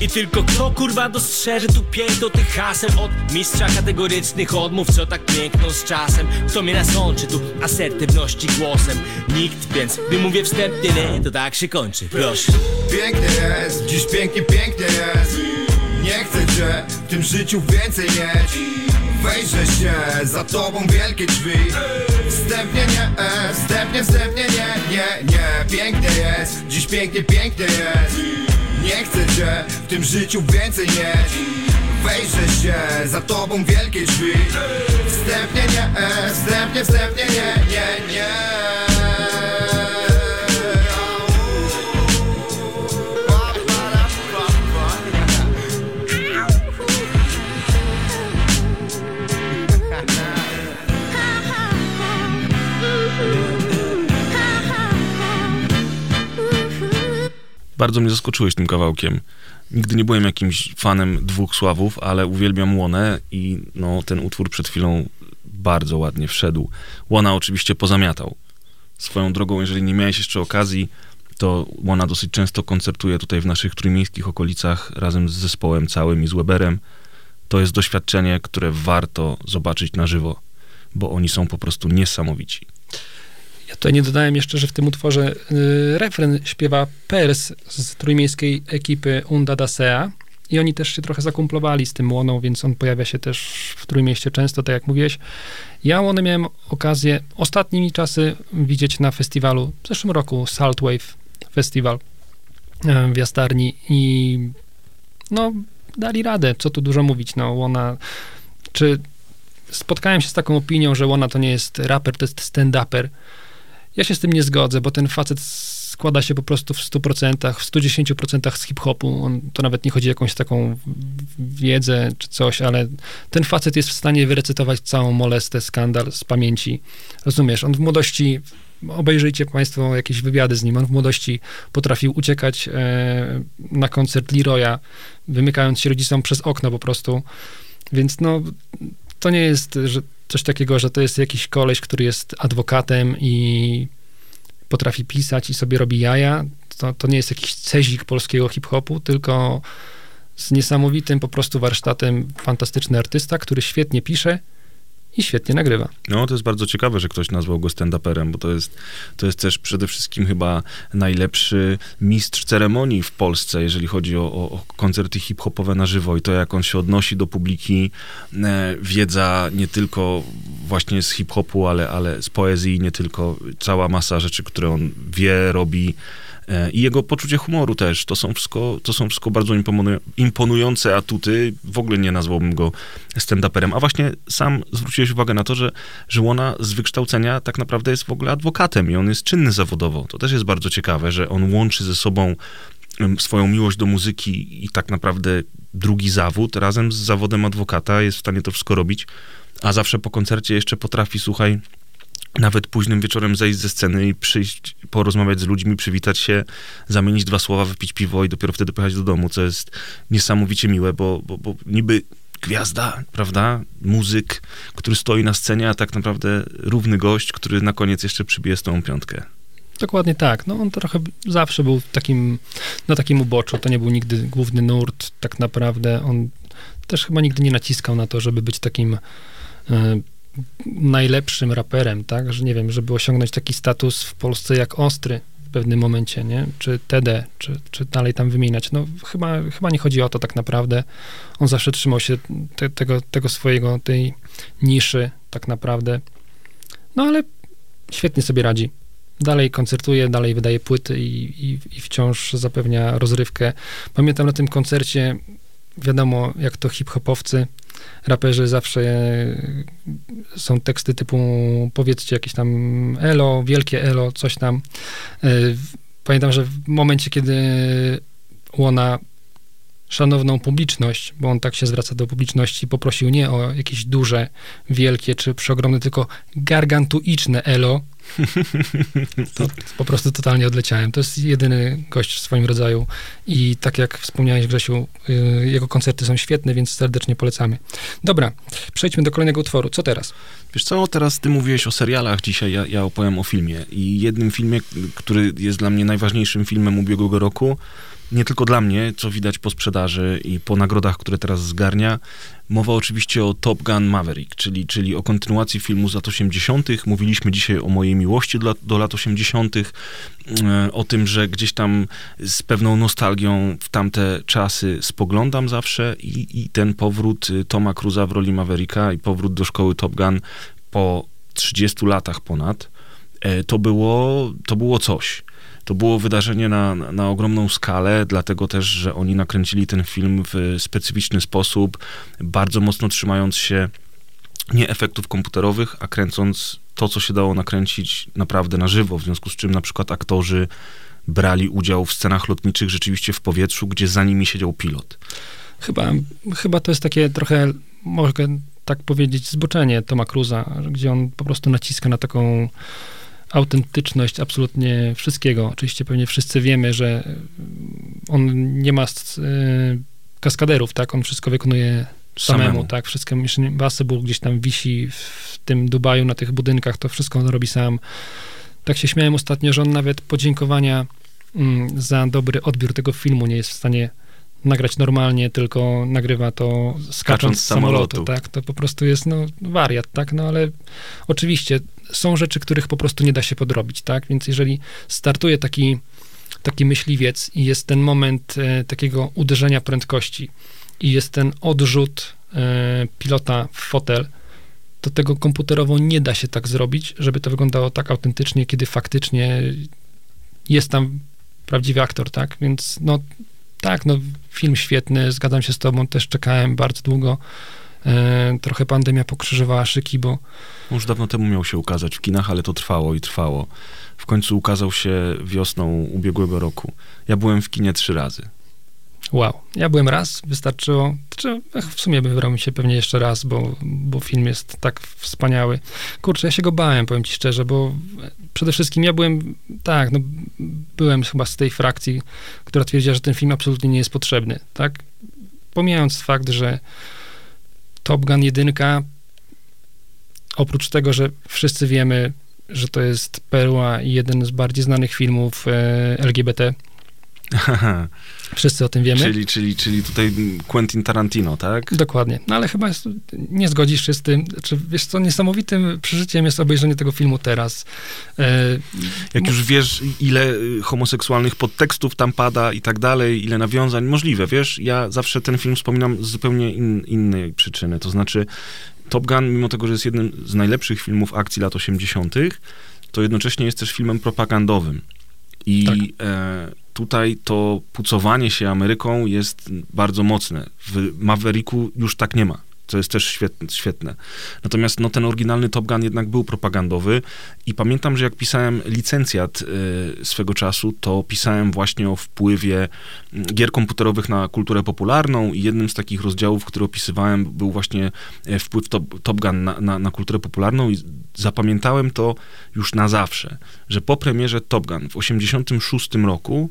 i tylko kto kurwa dostrzeże tu piękno tych haseł? Od mistrza kategorycznych odmów, co tak piękną z czasem? Kto mnie nasączy tu asertywności głosem? Nikt, więc gdy mówię wstępnie nie, to tak się kończy, proszę. Pięknie jest, dziś pięknie, pięknie jest. Nie chcę cię w tym życiu więcej mieć. Wejrzę się, za tobą wielkie drzwi. Wstępnie nie, e, wstępnie, wstępnie nie, nie, nie. Pięknie jest, dziś pięknie, pięknie jest Nie chcę cię w tym życiu więcej mieć. Wejrzę się, za tobą wielkie drzwi. Wstępnie nie, e, wstępnie, wstępnie nie, nie, nie Bardzo mnie zaskoczyłeś tym kawałkiem. Nigdy nie byłem jakimś fanem dwóch Sławów, ale uwielbiam Łonę i no, ten utwór przed chwilą bardzo ładnie wszedł. Łona oczywiście pozamiatał. Swoją drogą, jeżeli nie miałeś jeszcze okazji, to Łona dosyć często koncertuje tutaj w naszych trójmiejskich okolicach razem z zespołem całym i z Weberem. To jest doświadczenie, które warto zobaczyć na żywo, bo oni są po prostu niesamowici. Ja tutaj nie dodałem jeszcze, że w tym utworze y, refren śpiewa Pers z trójmiejskiej ekipy Unda da Sea i oni też się trochę zakumplowali z tym Łoną, więc on pojawia się też w Trójmieście często, tak jak mówiłeś. Ja Łonę miałem okazję ostatnimi czasy widzieć na festiwalu, w zeszłym roku Saltwave Festival e, w Jastarni i no dali radę, co tu dużo mówić, no Łona, czy spotkałem się z taką opinią, że Łona to nie jest raper, to jest stand-uper. Ja się z tym nie zgodzę, bo ten facet składa się po prostu w 100%, w 110% z hip-hopu. On, to nawet nie chodzi o jakąś taką wiedzę czy coś, ale ten facet jest w stanie wyrecytować całą molestę, skandal z pamięci. Rozumiesz? On w młodości, obejrzyjcie państwo jakieś wywiady z nim, on w młodości potrafił uciekać e, na koncert Leroya, wymykając się rodzicom przez okno po prostu. Więc no, to nie jest że coś takiego, że to jest jakiś koleś, który jest adwokatem i potrafi pisać i sobie robi jaja. To, to nie jest jakiś cezik polskiego hip-hopu, tylko z niesamowitym po prostu warsztatem fantastyczny artysta, który świetnie pisze i świetnie nagrywa. No, to jest bardzo ciekawe, że ktoś nazwał go stand-uperem, bo to jest, to jest też przede wszystkim chyba najlepszy mistrz ceremonii w Polsce, jeżeli chodzi o, o, koncerty hip-hopowe na żywo i to, jak on się odnosi do publiki. E, wiedza nie tylko właśnie z hip-hopu, ale, ale z poezji, nie tylko cała masa rzeczy, które on wie, robi. E, I jego poczucie humoru też. To są wszystko, to są wszystko bardzo imponują- imponujące atuty. W ogóle nie nazwałbym go stand-uperem. A właśnie sam zwróciłeś uwagę na to, że, że Łona z wykształcenia tak naprawdę jest w ogóle adwokatem i on jest czynny zawodowo. To też jest bardzo ciekawe, że on łączy ze sobą swoją miłość do muzyki i tak naprawdę drugi zawód razem z zawodem adwokata jest w stanie to wszystko robić, a zawsze po koncercie jeszcze potrafi, słuchaj, nawet późnym wieczorem zejść ze sceny i przyjść, porozmawiać z ludźmi, przywitać się, zamienić dwa słowa, wypić piwo i dopiero wtedy pojechać do domu, co jest niesamowicie miłe, bo, bo, bo niby gwiazda, prawda, muzyk, który stoi na scenie, a tak naprawdę równy gość, który na koniec jeszcze przybije z tą piątkę. Dokładnie tak. No on trochę zawsze był takim, na takim uboczu. To nie był nigdy główny nurt, tak naprawdę. On też chyba nigdy nie naciskał na to, żeby być takim e, najlepszym raperem, tak? Że nie wiem, żeby osiągnąć taki status w Polsce jak Ostry w pewnym momencie, nie? Czy TD, czy, czy dalej tam wymieniać. No chyba, chyba nie chodzi o to tak naprawdę. On zawsze trzymał się te, tego, tego swojego, tej niszy tak naprawdę. No ale świetnie sobie radzi. Dalej koncertuje, dalej wydaje płyty i, i, i wciąż zapewnia rozrywkę. Pamiętam na tym koncercie, wiadomo, jak to hip-hopowcy, raperzy zawsze e, są teksty typu powiedzcie jakieś tam elo, wielkie elo, coś tam. E, Pamiętam, że w momencie, kiedy Łona szanowną publiczność, bo on tak się zwraca do publiczności, poprosił nie o jakieś duże, wielkie czy przeogromne, tylko gargantuiczne elo, to po prostu totalnie odleciałem. To jest jedyny gość w swoim rodzaju i tak jak wspomniałeś Grzesiu, y, jego koncerty są świetne, więc serdecznie polecamy. Dobra, przejdźmy do kolejnego utworu. Co teraz? Wiesz co, teraz ty mówiłeś o serialach, dzisiaj ja, ja opowiem o filmie. I jednym filmie, który jest dla mnie najważniejszym filmem ubiegłego roku, nie tylko dla mnie, co widać po sprzedaży i po nagrodach, które teraz zgarnia, mowa oczywiście o Top Gun Maverick, czyli, czyli o kontynuacji filmu z lat 80. Mówiliśmy dzisiaj o mojej miłości do, lat- do lat 80., e, o tym, że gdzieś tam z pewną nostalgią w tamte czasy spoglądam zawsze i, i ten powrót y, Toma Cruza w roli Mavericka i powrót do szkoły Top Gun po 30 latach ponad, e, to było, to było coś. To było wydarzenie na, na, ogromną skalę, dlatego też, że oni nakręcili ten film w specyficzny sposób, bardzo mocno trzymając się nie efektów komputerowych, a kręcąc to, co się dało nakręcić naprawdę na żywo, w związku z czym na przykład aktorzy brali udział w scenach lotniczych rzeczywiście w powietrzu, gdzie za nimi siedział pilot. Chyba, chyba to jest takie trochę, mogę tak powiedzieć, zboczenie Toma Cruza, gdzie on po prostu naciska na taką autentyczność absolutnie wszystkiego. Oczywiście pewnie wszyscy wiemy, że on nie ma y, kaskaderów, tak? On wszystko wykonuje samemu, Samemu. tak? Wszystko Mission Impossible gdzieś tam wisi w tym Dubaju, na tych budynkach, to wszystko on robi sam. Tak się śmiałem ostatnio, że on nawet podziękowania mm, za dobry odbiór tego filmu nie jest w stanie nagrać normalnie, tylko nagrywa to skacząc, z samolotu, samolotu. tak? To po prostu jest, no, wariat, tak? No ale oczywiście są rzeczy, których po prostu nie da się podrobić, tak? Więc jeżeli startuje taki, taki myśliwiec i jest ten moment e, takiego uderzenia prędkości i jest ten odrzut e, pilota w fotel, to tego komputerowo nie da się tak zrobić, żeby to wyglądało tak autentycznie, kiedy faktycznie jest tam prawdziwy aktor, tak? Więc no tak, no film świetny, zgadzam się z tobą, też czekałem bardzo długo. E, trochę pandemia pokrzyżowała szyki, bo Już dawno temu miał się ukazać w kinach, ale to trwało i trwało. W końcu ukazał się wiosną ubiegłego roku. Ja byłem w kinie trzy razy. Wow. Ja byłem raz, wystarczyło. Czy, ach, w sumie wybrał mi się pewnie jeszcze raz, bo, bo film jest tak wspaniały. Kurczę, ja się go bałem, powiem ci szczerze, bo przede wszystkim ja byłem, tak, no, byłem chyba z tej frakcji, która twierdziła, że ten film absolutnie nie jest potrzebny, tak? Pomijając fakt, że Top Gun 1, oprócz tego, że wszyscy wiemy, że to jest perła i jeden z bardziej znanych filmów e, LGBT, wszyscy o tym wiemy. czyli, czyli, czyli tutaj Quentin Tarantino, tak? Dokładnie. No ale chyba jest, nie zgodzisz się z tym, czy wiesz co, niesamowitym przeżyciem jest obejrzenie tego filmu teraz. E, Jak już wiesz, ile y, homoseksualnych podtekstów tam pada i tak dalej, ile nawiązań, możliwe, wiesz, ja zawsze ten film wspominam z zupełnie in, innej przyczyny, to znaczy Top Gun, mimo tego, że jest jednym z najlepszych filmów akcji lat 80., to jednocześnie jest też filmem propagandowym. I Tak. e, tutaj to pucowanie się Ameryką jest bardzo mocne. W Mavericku już tak nie ma. Co jest też świetne. świetne. Natomiast no, ten oryginalny Top Gun jednak był propagandowy i pamiętam, że jak pisałem licencjat y, swego czasu, to pisałem właśnie o wpływie gier komputerowych na kulturę popularną i jednym z takich rozdziałów, który opisywałem, był właśnie e, wpływ Top, Top Gun na, na, na kulturę popularną i zapamiętałem to już na zawsze, że po premierze Top Gun w 86 roku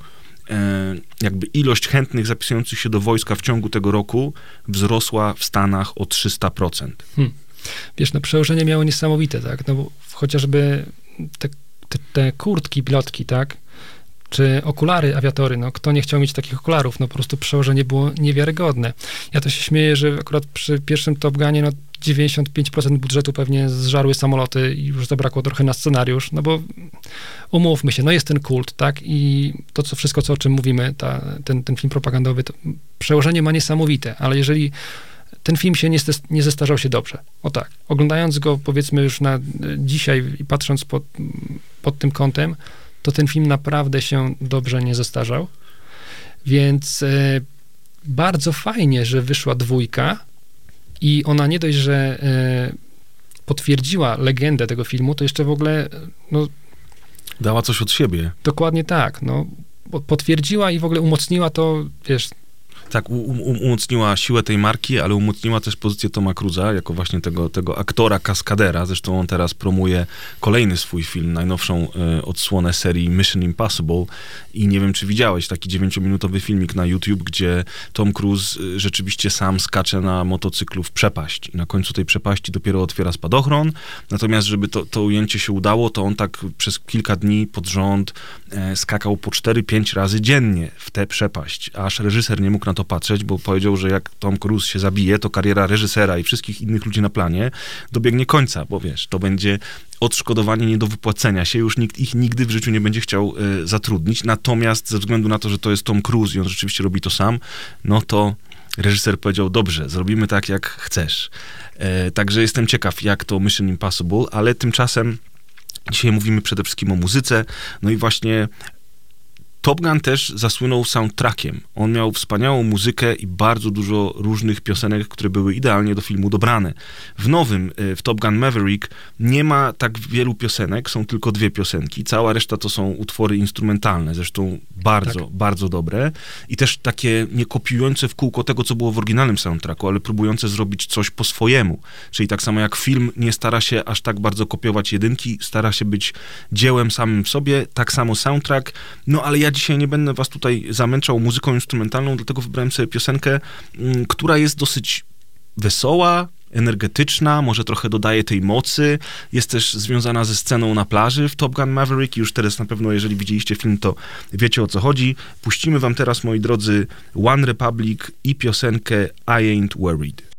jakby ilość chętnych zapisujących się do wojska w ciągu tego roku wzrosła w Stanach o 300%. Wiesz, no przełożenie miało niesamowite, tak? No bo chociażby te, te, te kurtki, pilotki, tak? Czy okulary, awiatory, no kto nie chciał mieć takich okularów, no po prostu przełożenie było niewiarygodne. Ja to się śmieję, że akurat przy pierwszym Top Gunie, no 95% budżetu pewnie zżarły samoloty i już zabrakło trochę na scenariusz, no bo umówmy się, no jest ten kult, tak? I to co wszystko, co o czym mówimy, ta, ten, ten film propagandowy, przełożenie ma niesamowite, ale jeżeli ten film się nie, nie zestarzał się dobrze. O tak. Oglądając go, powiedzmy już na dzisiaj i patrząc pod, pod tym kątem, to ten film naprawdę się dobrze nie zestarzał. Więc e, bardzo fajnie, że wyszła dwójka i ona nie dość, że e, potwierdziła legendę tego filmu, to jeszcze w ogóle, e, no Dała coś od siebie. dokładnie tak, no po- potwierdziła i w ogóle umocniła to, wiesz, Tak, u, u, umocniła siłę tej marki, ale umocniła też pozycję Toma Cruza jako właśnie tego, tego aktora kaskadera. Zresztą on teraz promuje kolejny swój film, najnowszą e, odsłonę serii Mission Impossible. I nie wiem, czy widziałeś taki dziewięciominutowy filmik na YouTube, gdzie Tom Cruise e, rzeczywiście sam skacze na motocyklu w przepaść. I na końcu tej przepaści dopiero otwiera spadochron. Natomiast, żeby to, to ujęcie się udało, to on tak przez kilka dni pod rząd e, skakał po 4-5 razy dziennie w tę przepaść. Aż reżyser nie mógł na to patrzeć, bo powiedział, że jak Tom Cruise się zabije, to kariera reżysera i wszystkich innych ludzi na planie dobiegnie końca, bo wiesz, to będzie odszkodowanie nie do wypłacenia się, już nikt ich nigdy w życiu nie będzie chciał e, zatrudnić. Natomiast ze względu na to, że to jest Tom Cruise i on rzeczywiście robi to sam, no to reżyser powiedział, dobrze, zrobimy tak, jak chcesz. E, także jestem ciekaw, jak to Mission Impossible, ale tymczasem Dzisiaj mówimy przede wszystkim o muzyce, no i właśnie Top Gun też zasłynął soundtrackiem. On miał wspaniałą muzykę i bardzo dużo różnych piosenek, które były idealnie do filmu dobrane. W nowym, y, w Top Gun Maverick, nie ma tak wielu piosenek, są tylko dwie piosenki. Cała reszta to są utwory instrumentalne, zresztą bardzo, Tak. bardzo dobre. I też takie nie kopiujące w kółko tego, co było w oryginalnym soundtracku, ale próbujące zrobić coś po swojemu. Czyli tak samo jak film nie stara się aż tak bardzo kopiować jedynki, stara się być dziełem samym w sobie, tak samo soundtrack. No ale ja dzisiaj nie będę was tutaj zamęczał muzyką instrumentalną, dlatego wybrałem sobie piosenkę, mm, która jest dosyć wesoła, energetyczna, może trochę dodaje tej mocy. Jest też związana ze sceną na plaży w Top Gun Maverick. Już teraz na pewno, jeżeli widzieliście film, to wiecie o co chodzi. Puścimy wam teraz, moi drodzy, One Republic i piosenkę I Ain't Worried.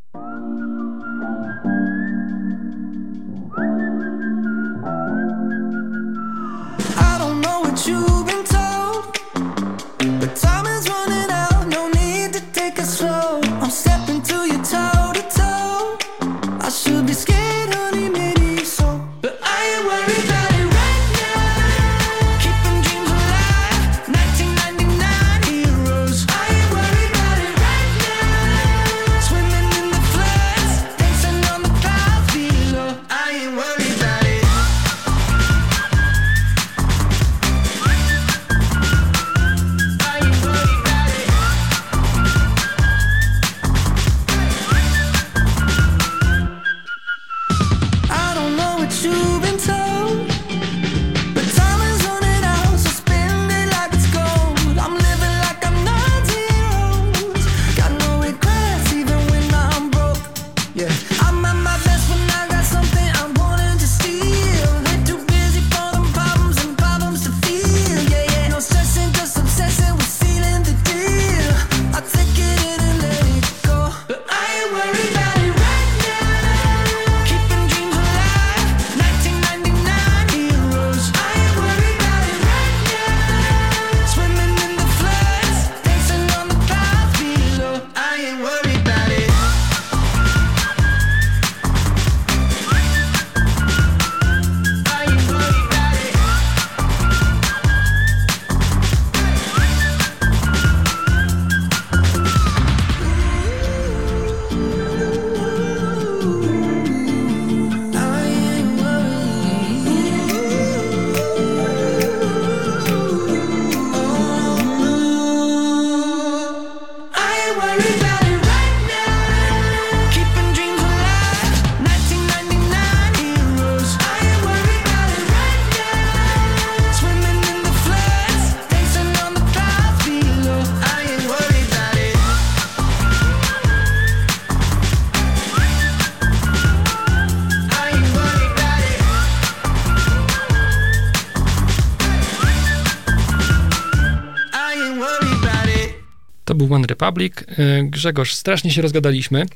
Republic. E, Grzegorz, strasznie się rozgadaliśmy.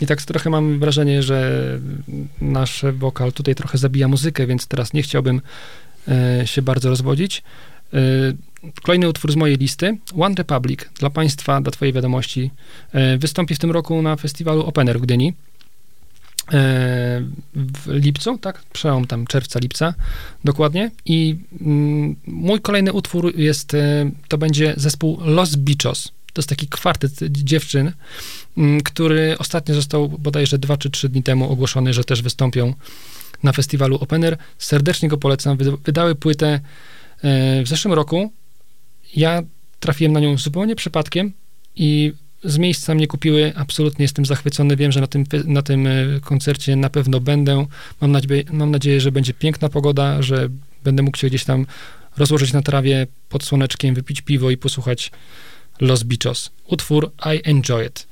I tak trochę mam wrażenie, że nasz wokal tutaj trochę zabija muzykę, więc teraz nie chciałbym e, się bardzo rozwodzić. E, Kolejny utwór z mojej listy, One Republic, dla Państwa, dla Twojej wiadomości, wystąpi w tym roku na festiwalu Open Air w Gdyni. W lipcu, tak? Przełom tam czerwca, lipca, dokładnie. I mm, mój kolejny utwór jest, to będzie zespół Los Bichos. To jest taki kwartet dziewczyn, mm, który ostatnio został bodajże dwa czy trzy dni temu ogłoszony, że też wystąpią na festiwalu Open Air. Serdecznie go polecam. Wyda- Wydały płytę e, w zeszłym roku. Ja trafiłem na nią zupełnie przypadkiem i z miejsca mnie kupiły. Absolutnie jestem zachwycony. Wiem, że na tym, na tym e, koncercie na pewno będę. Mam nadzieję, mam nadzieję, że będzie piękna pogoda, że będę mógł się gdzieś tam rozłożyć na trawie pod słoneczkiem, wypić piwo i posłuchać Los Bichos. Utwór I Enjoy It.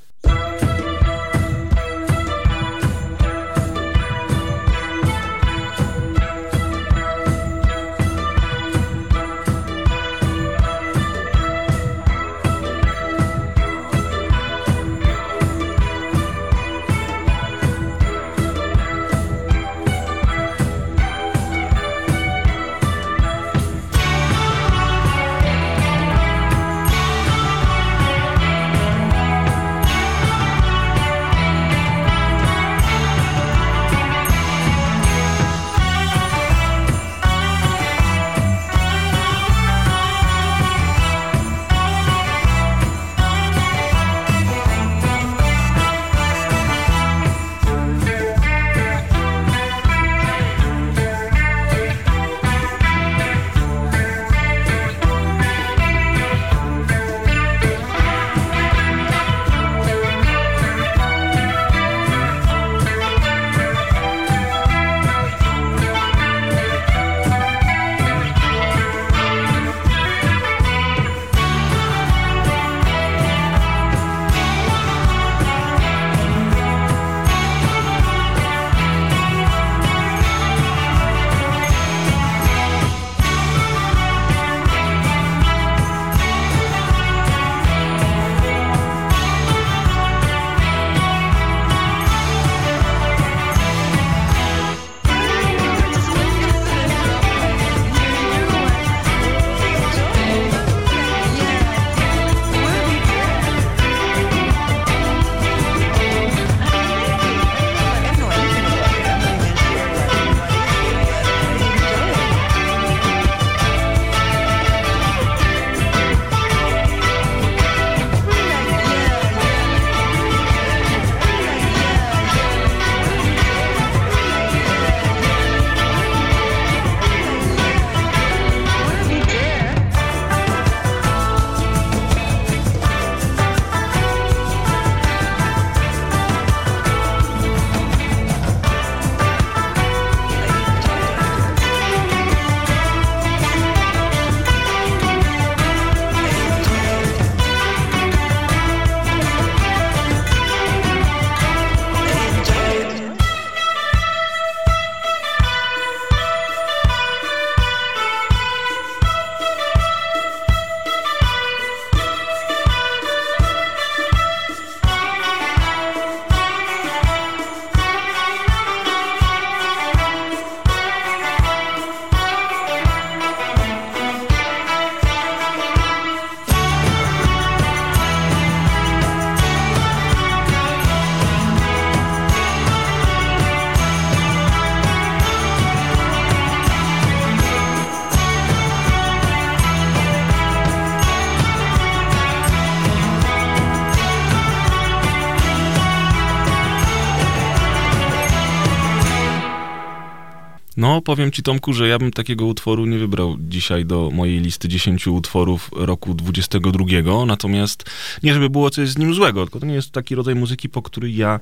Powiem ci Tomku, że ja bym takiego utworu nie wybrał dzisiaj do mojej listy 10 utworów roku 22, natomiast nie żeby było coś z nim złego, tylko to nie jest taki rodzaj muzyki, po który ja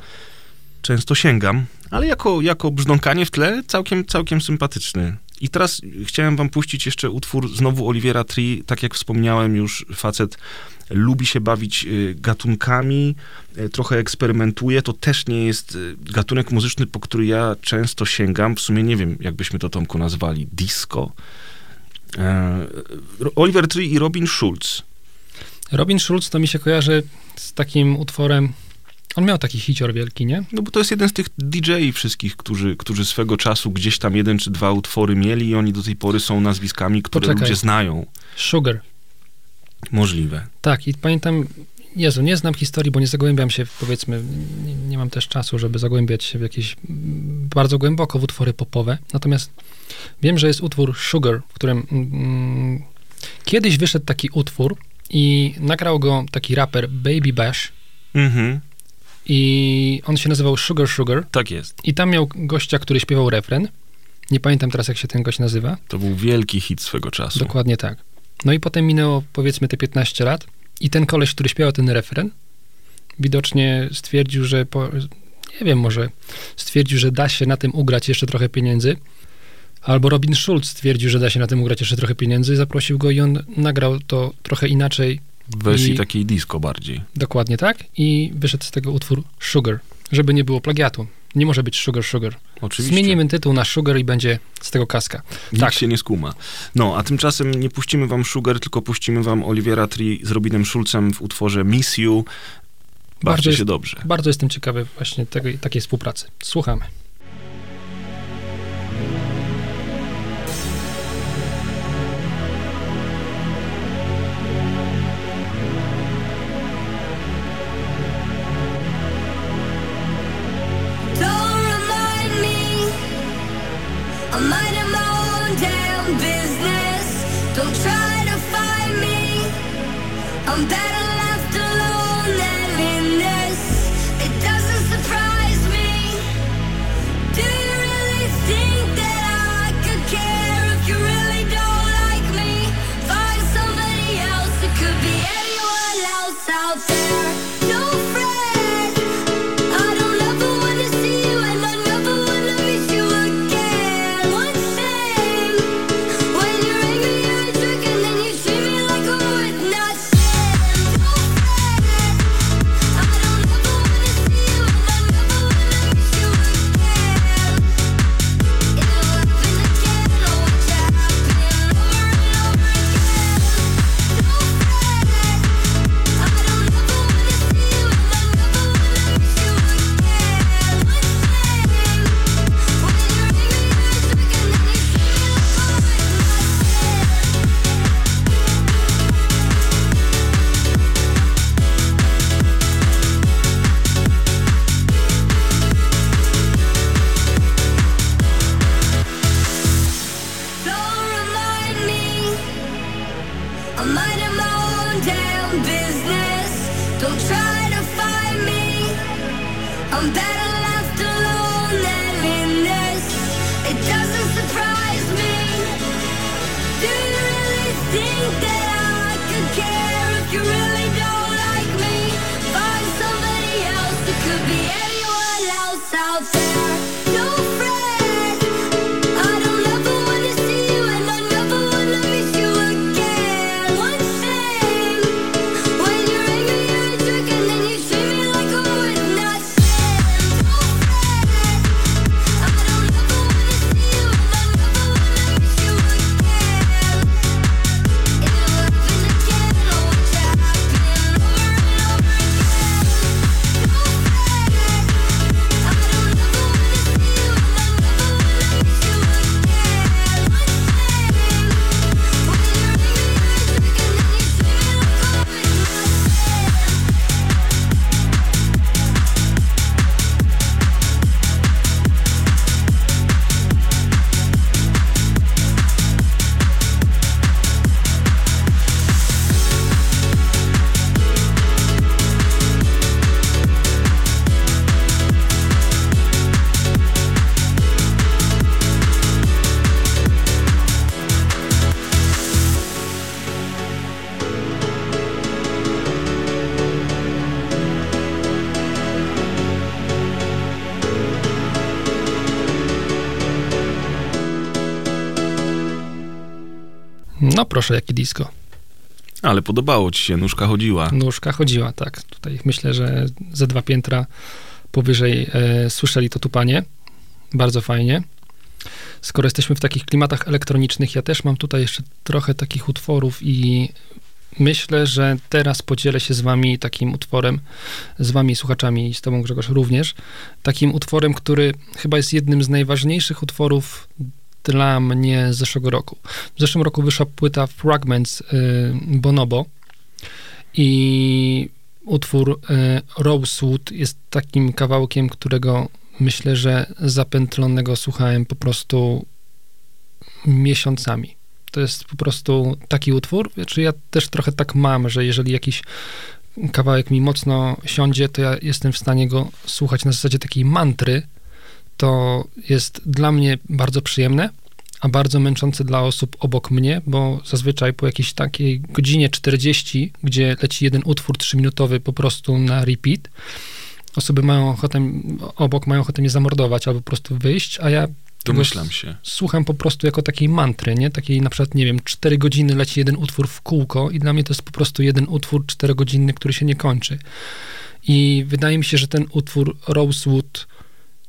często sięgam, ale jako, jako brzdąkanie w tle całkiem, całkiem sympatyczny. I teraz chciałem wam puścić jeszcze utwór znowu Oliviera Tree, tak jak wspomniałem już, facet lubi się bawić y, gatunkami, y, trochę eksperymentuje, to też nie jest y, gatunek muzyczny, po który ja często sięgam, w sumie nie wiem, jakbyśmy to Tomku nazwali, disco. E, Oliver Tree i Robin Schulz. Robin Schulz to mi się kojarzy z takim utworem. On miał taki hicior wielki, nie? No bo to jest jeden z tych DJ wszystkich, którzy, którzy swego czasu gdzieś tam jeden czy dwa utwory mieli i oni do tej pory są nazwiskami, które Poczekaj. ludzie znają. Sugar. Możliwe. Tak, i pamiętam, Jezu, nie znam historii, bo nie zagłębiam się, powiedzmy, nie, nie mam też czasu, żeby zagłębiać się w jakieś mm, bardzo głęboko w utwory popowe. Natomiast wiem, że jest utwór Sugar, w którym mm, kiedyś wyszedł taki utwór i nagrał go taki raper Baby Bash Mhm, i on się nazywał Sugar Sugar tak jest. i tam miał gościa, który śpiewał refren. Nie pamiętam teraz, jak się ten gość nazywa. To był wielki hit swego czasu. Dokładnie tak. No i potem minęło powiedzmy te 15 lat i ten koleś, który śpiewał ten refren, widocznie stwierdził, że po, nie wiem, może stwierdził, że da się na tym ugrać jeszcze trochę pieniędzy. Albo Robin Schulz stwierdził, że da się na tym ugrać jeszcze trochę pieniędzy, zaprosił go i on nagrał to trochę inaczej, W wersji I- takiej disco bardziej. dokładnie tak, i wyszedł z tego utwór Sugar, żeby nie było plagiatu. Nie może być Sugar Sugar. Oczywiście. Zmienimy tytuł na Sugar i będzie z tego kaska. Nikt tak. się nie skuma. No, a tymczasem nie puścimy wam Sugar, tylko puścimy wam Oliviera Tree z Robinem Schulzem w utworze Miss You. Bawcie jest- się dobrze. Bardzo jestem ciekawy właśnie tego, takiej współpracy. Słuchamy. No proszę, jakie disco. Ale podobało ci się, nóżka chodziła. Nóżka chodziła, tak. Tutaj myślę, że ze dwa piętra powyżej e, słyszeli to tupanie. Bardzo fajnie. Skoro jesteśmy w takich klimatach elektronicznych, ja też mam tutaj jeszcze trochę takich utworów i myślę, że teraz podzielę się z wami takim utworem, z wami słuchaczami i z tobą Grzegorz również, takim utworem, który chyba jest jednym z najważniejszych utworów dla mnie z zeszłego roku. W zeszłym roku wyszła płyta Fragments y, Bonobo i utwór y, Rosewood jest takim kawałkiem, którego myślę, że zapętlonego słuchałem po prostu miesiącami. To jest po prostu taki utwór, czy ja też trochę tak mam, że jeżeli jakiś kawałek mi mocno siądzie, to ja jestem w stanie go słuchać na zasadzie takiej mantry. To jest dla mnie bardzo przyjemne, a bardzo męczące dla osób obok mnie, bo zazwyczaj po jakiejś takiej godzinie 40, gdzie leci jeden utwór trzyminutowy po prostu na repeat, osoby mają ochotę, obok mają ochotę mnie zamordować albo po prostu wyjść, a ja Domyślam się. słucham po prostu jako takiej mantry, nie? Takiej na przykład, nie wiem, 4 godziny leci jeden utwór w kółko i dla mnie to jest po prostu jeden utwór 4-godzinny, który się nie kończy. I wydaje mi się, że ten utwór Rosewood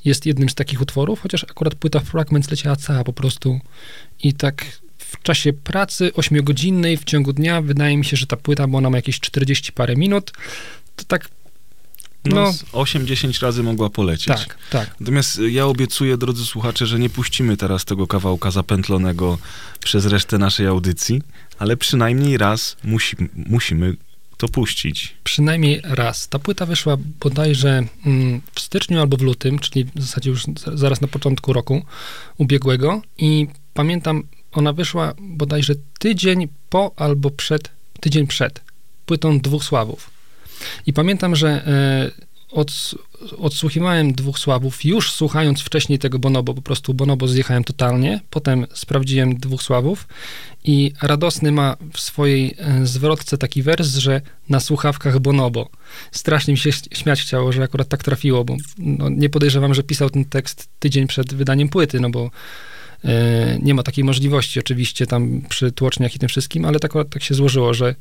jest jednym z takich utworów, chociaż akurat płyta Fragments leciała cała po prostu i tak w czasie pracy 8-godzinnej w ciągu dnia wydaje mi się, że ta płyta, bo ona ma jakieś 40 parę minut, to tak No, No. z 8-10 razy mogła polecieć. tak, tak. Natomiast y, ja obiecuję, drodzy słuchacze, że nie puścimy teraz tego kawałka zapętlonego przez resztę naszej audycji, ale przynajmniej raz musi, musimy to puścić. Przynajmniej raz. Ta płyta wyszła bodajże mm, w styczniu albo w lutym, czyli w zasadzie już za- zaraz na początku roku ubiegłego i pamiętam, ona wyszła bodajże tydzień po albo przed, tydzień przed płytą Dwóch Sławów. I pamiętam, że e, ods, odsłuchiwałem Dwóch Sławów, już słuchając wcześniej tego Bonobo, po prostu Bonobo zjechałem totalnie, potem sprawdziłem Dwóch Sławów i Radosny ma w swojej e, zwrotce taki wers, że na słuchawkach Bonobo. Strasznie mi się śmiać chciało, że akurat tak trafiło, bo no, nie podejrzewam, że pisał ten tekst tydzień przed wydaniem płyty, no bo e, nie ma takiej możliwości oczywiście tam przy tłoczniach i tym wszystkim, ale tak, tak się złożyło, że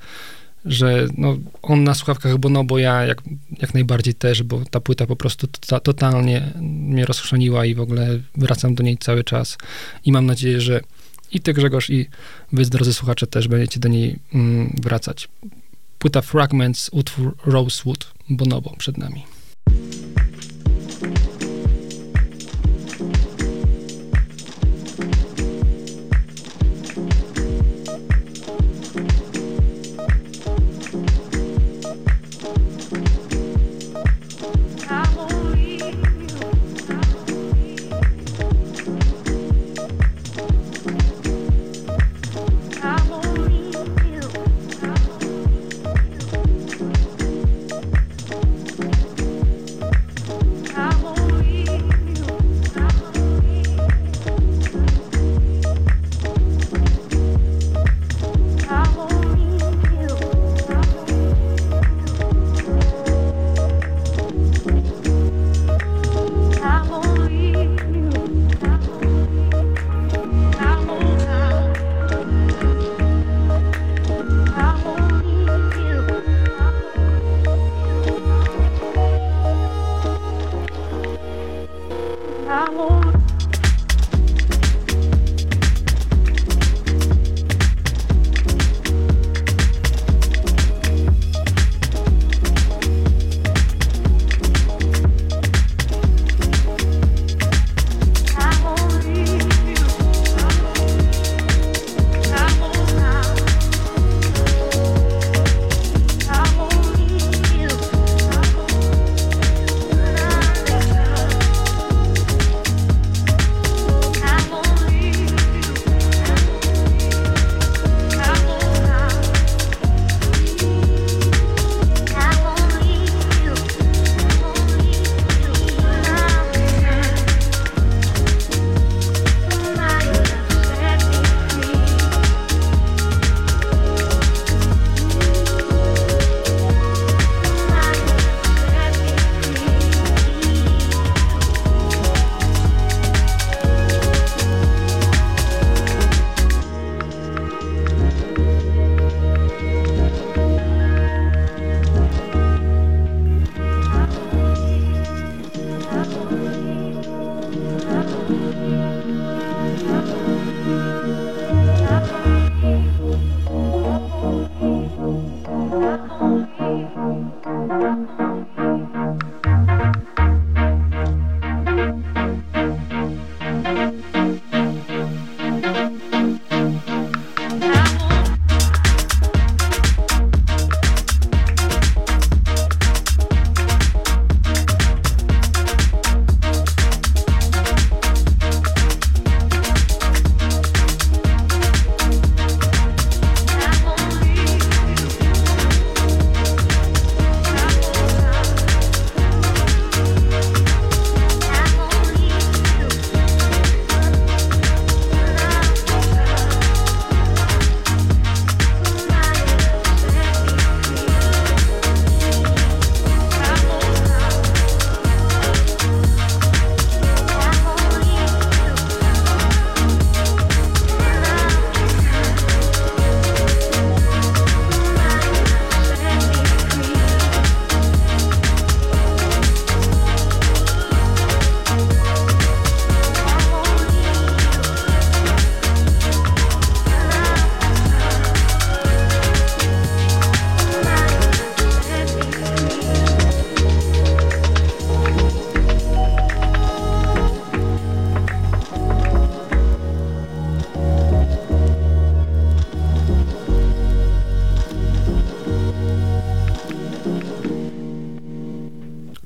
że no, on na słuchawkach Bonobo, ja jak, jak najbardziej też, bo ta płyta po prostu to, totalnie mnie rozchrzaniła i w ogóle wracam do niej cały czas i mam nadzieję, że i ty Grzegorz i wy drodzy słuchacze też będziecie do niej mm, wracać. Płyta Fragments, utwór Rosewood, Bonobo przed nami.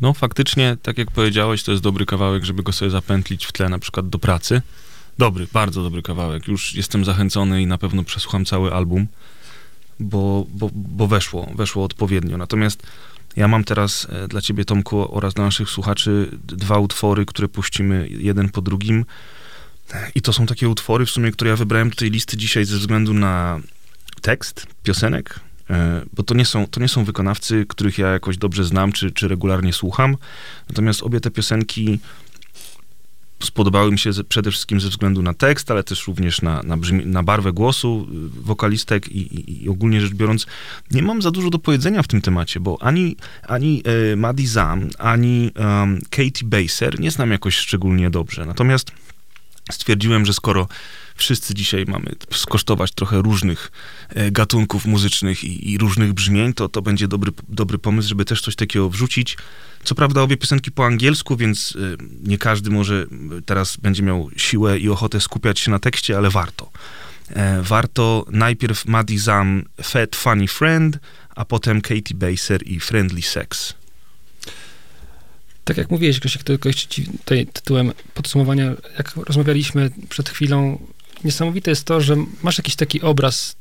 No faktycznie, tak jak powiedziałeś, to jest dobry kawałek, żeby go sobie zapętlić w tle na przykład do pracy. Dobry, bardzo dobry kawałek. Już jestem zachęcony i na pewno przesłucham cały album, bo, bo, bo weszło, weszło odpowiednio. Natomiast ja mam teraz e, dla ciebie, Tomku, oraz dla naszych słuchaczy dwa utwory, które puścimy jeden po drugim. I to są takie utwory, w sumie, które ja wybrałem do tej listy dzisiaj ze względu na tekst piosenek, bo to nie są, to nie są wykonawcy, których ja jakoś dobrze znam, czy, czy regularnie słucham. Natomiast obie te piosenki spodobały mi się ze, przede wszystkim ze względu na tekst, ale też również na, na, brzmi, na barwę głosu y, wokalistek i, i, i ogólnie rzecz biorąc, nie mam za dużo do powiedzenia w tym temacie, bo ani, ani e, Maddie Zam, ani um, Katie Baser nie znam jakoś szczególnie dobrze. Natomiast stwierdziłem, że skoro wszyscy dzisiaj mamy skosztować trochę różnych e, gatunków muzycznych i, i różnych brzmień, to to będzie dobry, dobry pomysł, żeby też coś takiego wrzucić. Co prawda obie piosenki po angielsku, więc y, nie każdy może teraz będzie miał siłę i ochotę skupiać się na tekście, ale warto. E, warto najpierw Maddie Zam, Fat Funny Friend, a potem Katie Baser i Friendly Sex. Tak jak mówiłeś, Grzesiek, tylko jeszcze ci tutaj tytułem podsumowania, jak rozmawialiśmy przed chwilą, niesamowite jest to, że masz jakiś taki obraz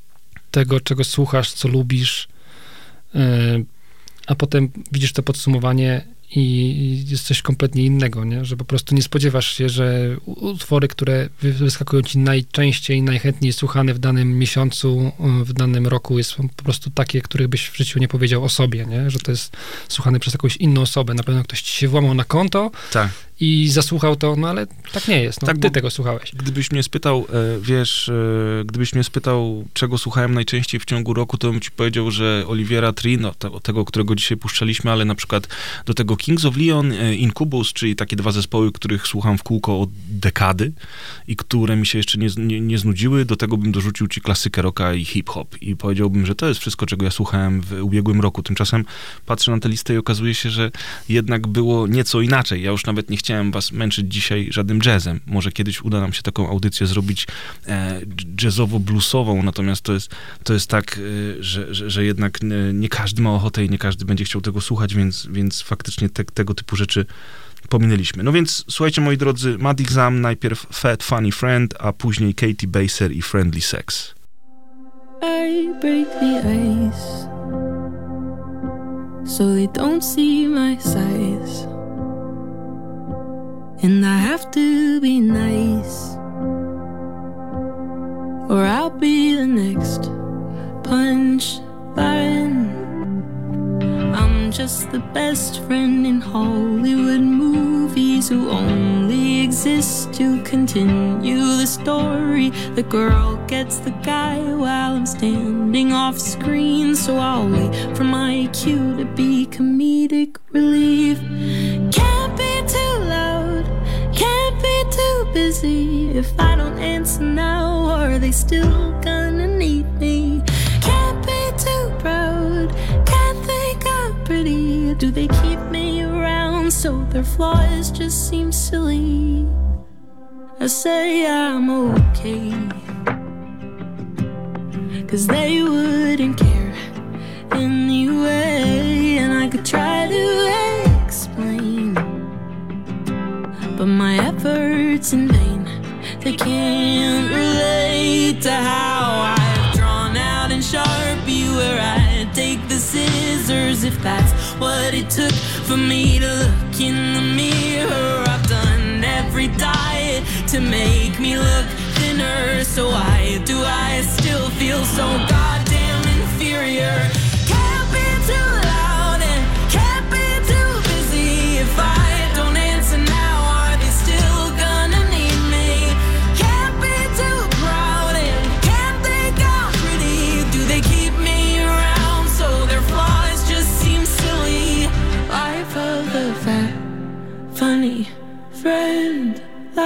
tego, czego słuchasz, co lubisz, yy, a potem widzisz to podsumowanie i jest coś kompletnie innego, nie? że po prostu nie spodziewasz się, że utwory, które wy- wyskakują ci najczęściej, najchętniej słuchane w danym miesiącu, y, w danym roku, jest po prostu takie, których byś w życiu nie powiedział o sobie, nie? że to jest słuchane przez jakąś inną osobę. Na pewno ktoś ci się włamał na konto Tak. I zasłuchał to, no ale tak nie jest. No, Tak, ty tego słuchałeś. Gdybyś mnie spytał, e, wiesz, e, gdybyś mnie spytał, czego słuchałem najczęściej w ciągu roku, to bym ci powiedział, że Oliviera Tree, no, te, tego, którego dzisiaj puszczaliśmy, ale na przykład do tego Kings of Leon, e, Incubus, czyli takie dwa zespoły, których słucham w kółko od dekady i które mi się jeszcze nie, nie, nie znudziły, do tego bym dorzucił ci klasykę rocka i hip-hop i powiedziałbym, że to jest wszystko, czego ja słuchałem w ubiegłym roku. Tymczasem patrzę na tę listę i okazuje się, że jednak było nieco inaczej. Ja już nawet nie chciałem was męczyć dzisiaj żadnym jazzem. Może kiedyś uda nam się taką audycję zrobić e, jazzowo-bluesową, natomiast to jest, to jest tak, e, że, że, że jednak e, nie każdy ma ochotę i nie każdy będzie chciał tego słuchać, więc, więc faktycznie te, tego typu rzeczy pominęliśmy. No więc słuchajcie, moi drodzy, Maddie Zam, najpierw Fat Funny Friend, a później Katie Baser i Friendly Sex. I break the ice so they don't see my size. And I have to be nice, or I'll be the next punch line. I'm just the best friend in Hollywood movies who only exist to continue the story. The girl gets the guy while I'm standing off screen, so I'll wait for my cue to be comedic relief. Can't be too loud, too busy. If I don't answer now, are they still gonna need me? Can't be too proud, can't think I'm pretty. Do they keep me around so their flaws just seem silly? I say I'm okay. Cause they wouldn't care anyway. And I could try to But my efforts in vain. They can't relate to how I've drawn out in Sharpie where I take the scissors if that's what it took for me to look in the mirror. I've done every diet to make me look thinner. So why do I still feel so goddamn inferior?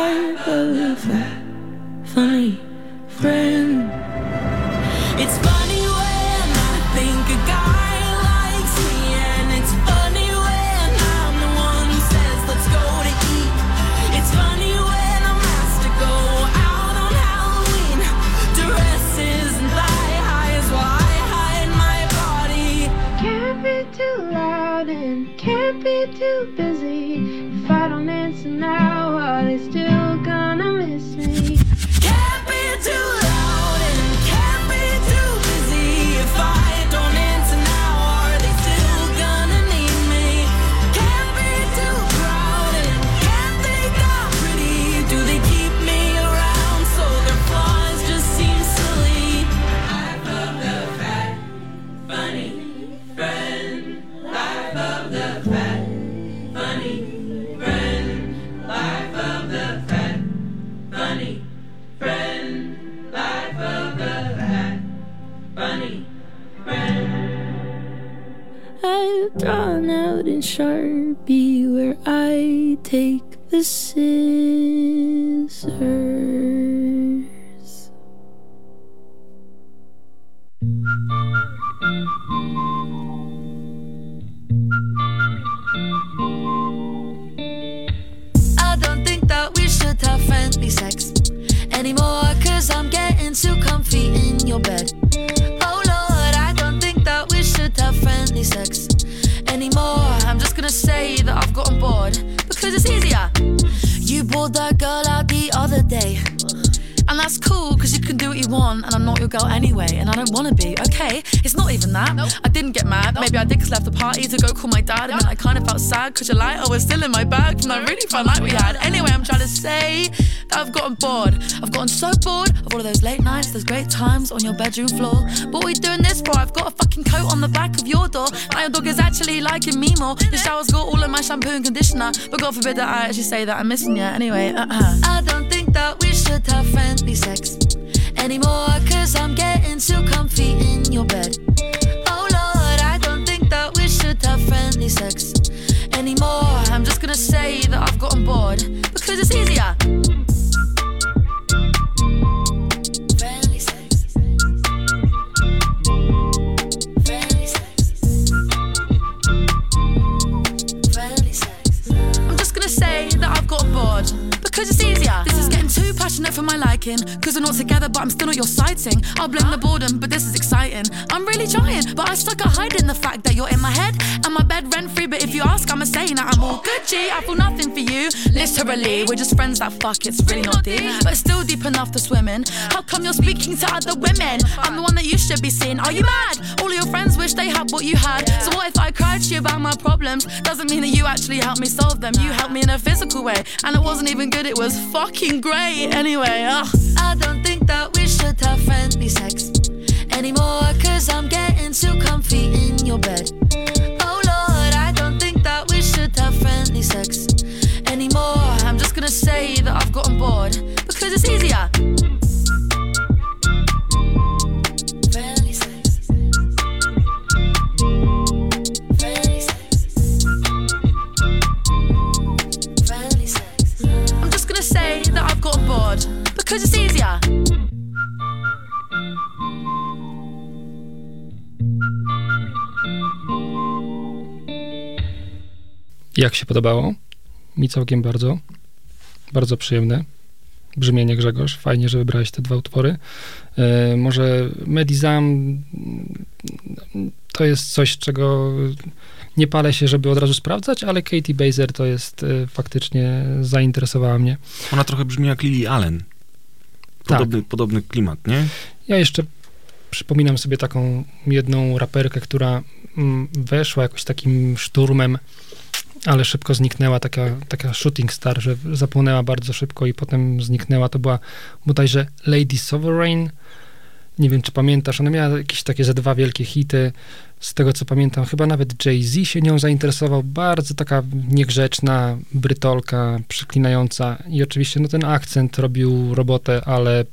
Life of the fat, on your bedroom floor. Are we doing this for? I've got a fucking coat on the back of your door. Now your dog is actually liking me more. Your shower's got all of my shampoo and conditioner, but God forbid that I actually say that I'm missing you. Anyway, uh-uh. I don't think that we should have friendly sex anymore Cause I'm getting too comfy in your bed Oh Lord, I don't think that we should have friendly sex anymore I'm just gonna say that I've gotten bored Because it's easier together, but I'm your sighting. I'll blame the boredom, but this is exciting. I'm really trying, but I stuck at hiding the fact that you're in my head and my bed rent free. But if you ask, I'm a saying that I'm all Gucci. I feel nothing for you. Literally, we're just friends that fuck. It's really not deep, but still deep enough to swim in. How come you're speaking to other women? I'm the one that you should be seeing. Are you mad? All of your friends wish they had what you had. So what if I cried to you about my problems? Doesn't mean that you actually helped me solve them. You helped me in a physical way, and it wasn't even good. It was fucking great. Anyway, ugh. I don't think that we should have friendly sex anymore. Cause I'm getting too comfy in your bed. Oh Lord, I don't think that we should have friendly sex gonna say that I've gotten bored because it's easier. Jak się podobało? Mi całkiem bardzo. Bardzo przyjemne brzmienie Grzegorz. Fajnie, że wybrałeś te dwa utwory. E, może Medizam to jest coś, czego nie palę się, żeby od razu sprawdzać, ale Katie Baser to jest e, faktycznie zainteresowała mnie. Ona trochę brzmi jak Lily Allen. Podobny, podobny klimat, nie? Ja jeszcze przypominam sobie taką jedną raperkę, która mm, weszła jakoś takim szturmem, ale szybko zniknęła, taka, taka shooting star, że zapłonęła bardzo szybko i potem zniknęła. To była bodajże Lady Sovereign. Nie wiem, czy pamiętasz, ona miała jakieś takie ze dwa wielkie hity. Z tego, co pamiętam, chyba nawet Jay-Z się nią zainteresował. Bardzo taka niegrzeczna, brytolka, przeklinająca. I oczywiście no, ten akcent robił robotę, ale,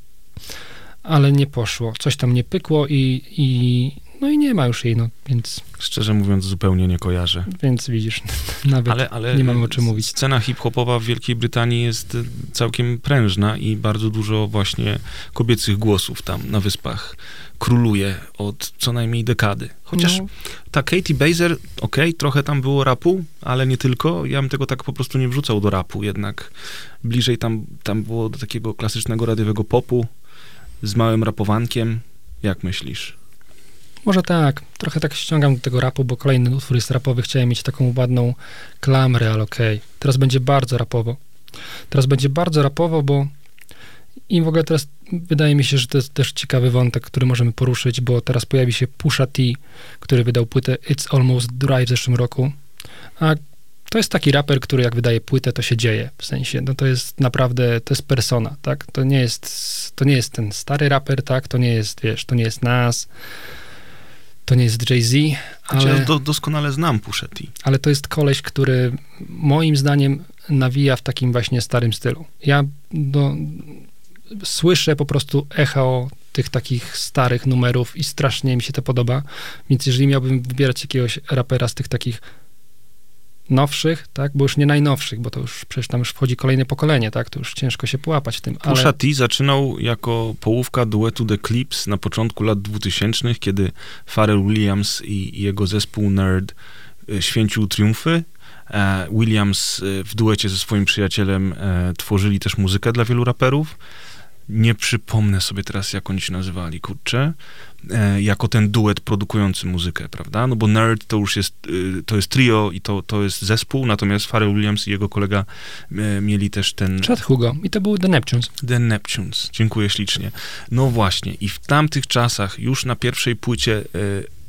ale nie poszło. Coś tam nie pykło i, i no i nie ma już jej, no, więc, Szczerze mówiąc, zupełnie nie kojarzę. więc widzisz, nawet Ale, ale nie mamy o czym mówić. Scena hip-hopowa w Wielkiej Brytanii jest y, całkiem prężna i bardzo dużo właśnie kobiecych głosów tam na wyspach króluje od co najmniej dekady. Chociaż No. ta Katie Baser, okej, trochę tam było rapu, ale nie tylko. Ja bym tego tak po prostu nie wrzucał do rapu, jednak bliżej tam, tam było do takiego klasycznego radiowego popu z małym rapowankiem. Jak myślisz? Może tak, trochę tak ściągam do tego rapu, bo kolejny utwór jest rapowy, chciałem mieć taką ładną klamrę, ale okej. Teraz będzie bardzo rapowo. Teraz będzie bardzo rapowo, bo i w ogóle teraz wydaje mi się, że to jest też ciekawy wątek, który możemy poruszyć, bo teraz pojawi się Pusha T, który wydał płytę It's Almost Dry w zeszłym roku, a to jest taki raper, który jak wydaje płytę, to się dzieje, w sensie, no to jest naprawdę, to jest persona, tak, to nie jest, to nie jest ten stary raper, tak, to nie jest, wiesz, to nie jest Nas, to nie jest Jay-Z, Ale... ale... Ja do, doskonale znam Pusha T. ale to jest koleś, który moim zdaniem nawija w takim właśnie starym stylu. Ja do, słyszę po prostu echo tych takich starych numerów i strasznie mi się to podoba, więc jeżeli miałbym wybierać jakiegoś rapera z tych takich nowszych, tak, bo już nie najnowszych, bo to już przecież tam już wchodzi kolejne pokolenie, tak, to już ciężko się połapać w tym, ale Pusha T zaczynał jako połówka duetu The Clips na początku lat 2000, kiedy Pharrell Williams i i jego zespół Nerd e, święcił triumfy. E, Williams e, w duecie ze swoim przyjacielem tworzyli też muzykę dla wielu raperów. Nie przypomnę sobie teraz, jak oni się nazywali, kurczę. E, jako ten duet produkujący muzykę, prawda? No bo Nerd to już jest, y, to jest trio i to, to jest zespół, natomiast Pharrell Williams i jego kolega e, mieli też ten... Chad Hugo i to był The Neptunes. The Neptunes. Dziękuję ślicznie. No właśnie, i w tamtych czasach już na pierwszej płycie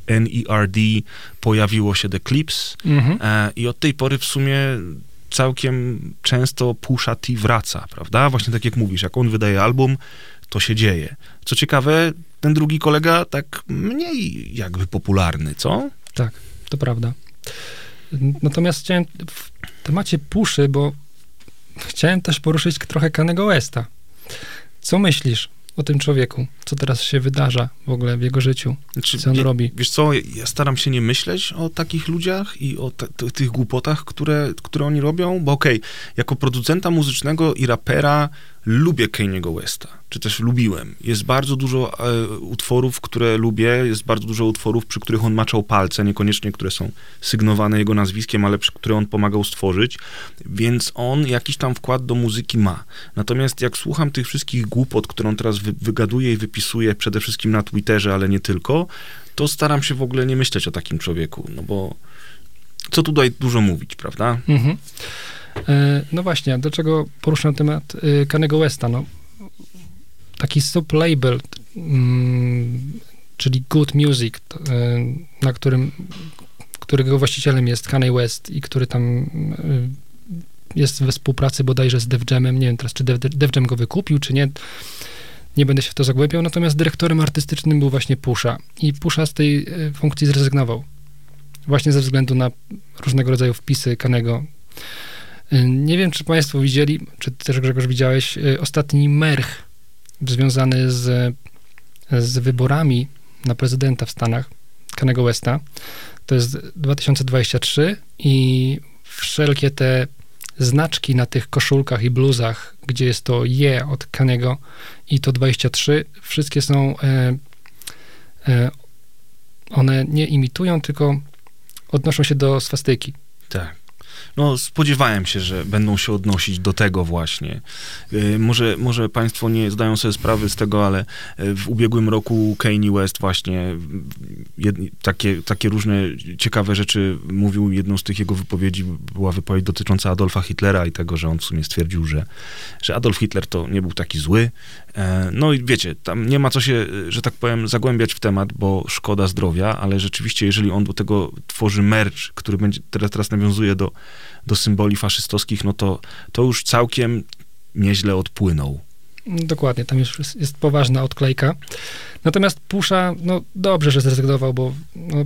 e, NERD pojawiło się The Clips Mhm. e, i od tej pory w sumie całkiem często Pusha T wraca, prawda? Właśnie tak jak mówisz, jak on wydaje album, to się dzieje. Co ciekawe, ten drugi kolega tak mniej jakby popularny, co? Tak, to prawda. Natomiast chciałem w temacie puszy, bo chciałem też poruszyć trochę Kanego Westa. Co myślisz o tym człowieku? Co teraz się wydarza w ogóle w jego życiu? Znaczy, Co on wie- robi? Wiesz co, ja staram się nie myśleć o takich ludziach i o tych głupotach, które, które oni robią, bo okej, jako producenta muzycznego i rapera lubię Kanye'ego Westa, czy też lubiłem. Jest bardzo dużo e, utworów, które lubię, jest bardzo dużo utworów, przy których on maczał palce, niekoniecznie które są sygnowane jego nazwiskiem, ale przy które on pomagał stworzyć, więc on jakiś tam wkład do muzyki ma. Natomiast jak słucham tych wszystkich głupot, które on teraz wy, wygaduje i wypisuje przede wszystkim na Twitterze, ale nie tylko, to staram się w ogóle nie myśleć o takim człowieku, no bo co tutaj dużo mówić, prawda? Mhm. E, No właśnie, a dlaczego poruszam temat e, Kanego Westa? No, taki sublabel, mm, czyli Good Music, e, na którym, którego właścicielem jest Kanye West i który tam jest we współpracy bodajże z Def Jamem, nie wiem teraz, czy Def, Def Jam go wykupił, czy nie, nie będę się w to zagłębiał, natomiast dyrektorem artystycznym był właśnie Pusha i Pusha z tej funkcji zrezygnował. Właśnie ze względu na różnego rodzaju wpisy Kanego. Y, Nie wiem, czy Państwo widzieli, czy też Grzegorz widziałeś, y, ostatni merch związany z, z wyborami na prezydenta w Stanach, Kanego Westa. To jest 2023 i wszelkie te znaczki na tych koszulkach i bluzach, gdzie jest to je od Kanego i to 23, wszystkie są, e, e, one nie imitują, tylko odnoszą się do swastyki. Tak. No, spodziewałem się, że będą się odnosić do tego właśnie. Yy, może, może Państwo nie zdają sobie sprawy z tego, ale yy, w ubiegłym roku Kanye West właśnie jed, takie, takie różne ciekawe rzeczy mówił. Jedną z tych jego wypowiedzi była wypowiedź dotycząca Adolfa Hitlera i tego, że on w sumie stwierdził, że, że Adolf Hitler to nie był taki zły. E, No i wiecie, tam nie ma co się, że tak powiem, zagłębiać w temat, bo szkoda zdrowia, ale rzeczywiście, jeżeli on do tego tworzy merch, który będzie teraz, teraz nawiązuje do, do symboli faszystowskich, no to, to już całkiem nieźle odpłynął. Dokładnie, tam już jest, jest poważna odklejka. Natomiast Pusza, no dobrze, że zrezygnował, bo no,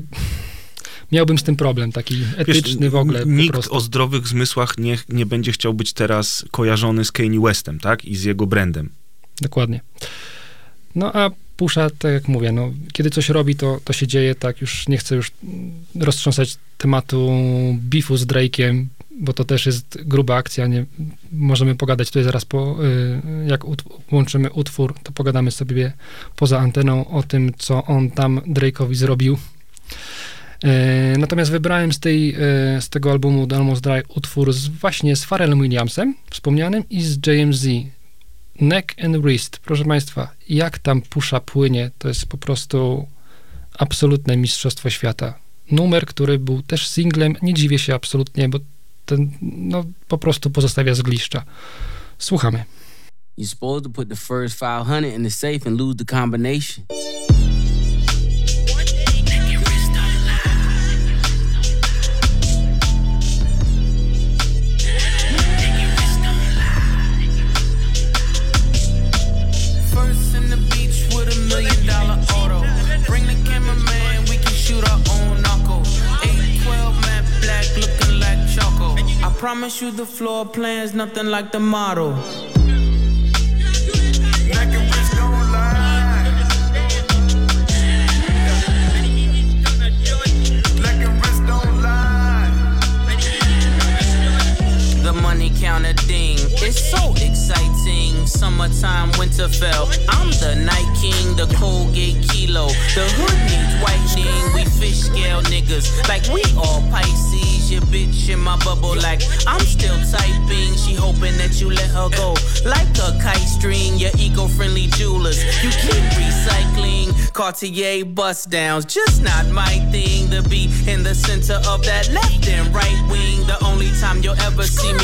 miałbym z tym problem, taki etyczny Wiesz, w ogóle Nikt o zdrowych zmysłach nie, nie będzie chciał być teraz kojarzony z Kanye Westem, tak? I z jego brandem. Dokładnie. No a Pusza, tak jak mówię, no, kiedy coś robi, to, to się dzieje, tak, już nie chcę już roztrząsać tematu beefu z Drake'iem, bo to też jest gruba akcja, nie, możemy pogadać tutaj zaraz po, y, jak łączymy utwór, to pogadamy sobie poza anteną o tym, co on tam Drake'owi zrobił. E, Natomiast wybrałem z, tej, e, z tego albumu The Almost Dry utwór z, właśnie z Pharrellem Williamsem, wspomnianym, i z JMZ. Neck and Wrist. Proszę Państwa, jak tam pusza płynie, to jest po prostu absolutne mistrzostwo świata. Numer, który był też singlem, nie dziwię się absolutnie, bo ten, no, po prostu pozostawia zgliszcza. Słuchamy. You're supposed to put the first 500 in the safe and lose the combination. Promise you the floor plan's nothing like the model. The money counter ding. It's so exciting. Summertime, Winterfell. I'm the night king, the Colgate kilo. The hood needs whitening. We fish scale niggas like we all Pisces. Your bitch in my bubble like I'm still typing. She hoping that you let her go like a kite string. Your eco-friendly jewelers. You keep recycling. Cartier bust downs, just not my thing to be in the center of that left and right wing. The only time you'll ever see me.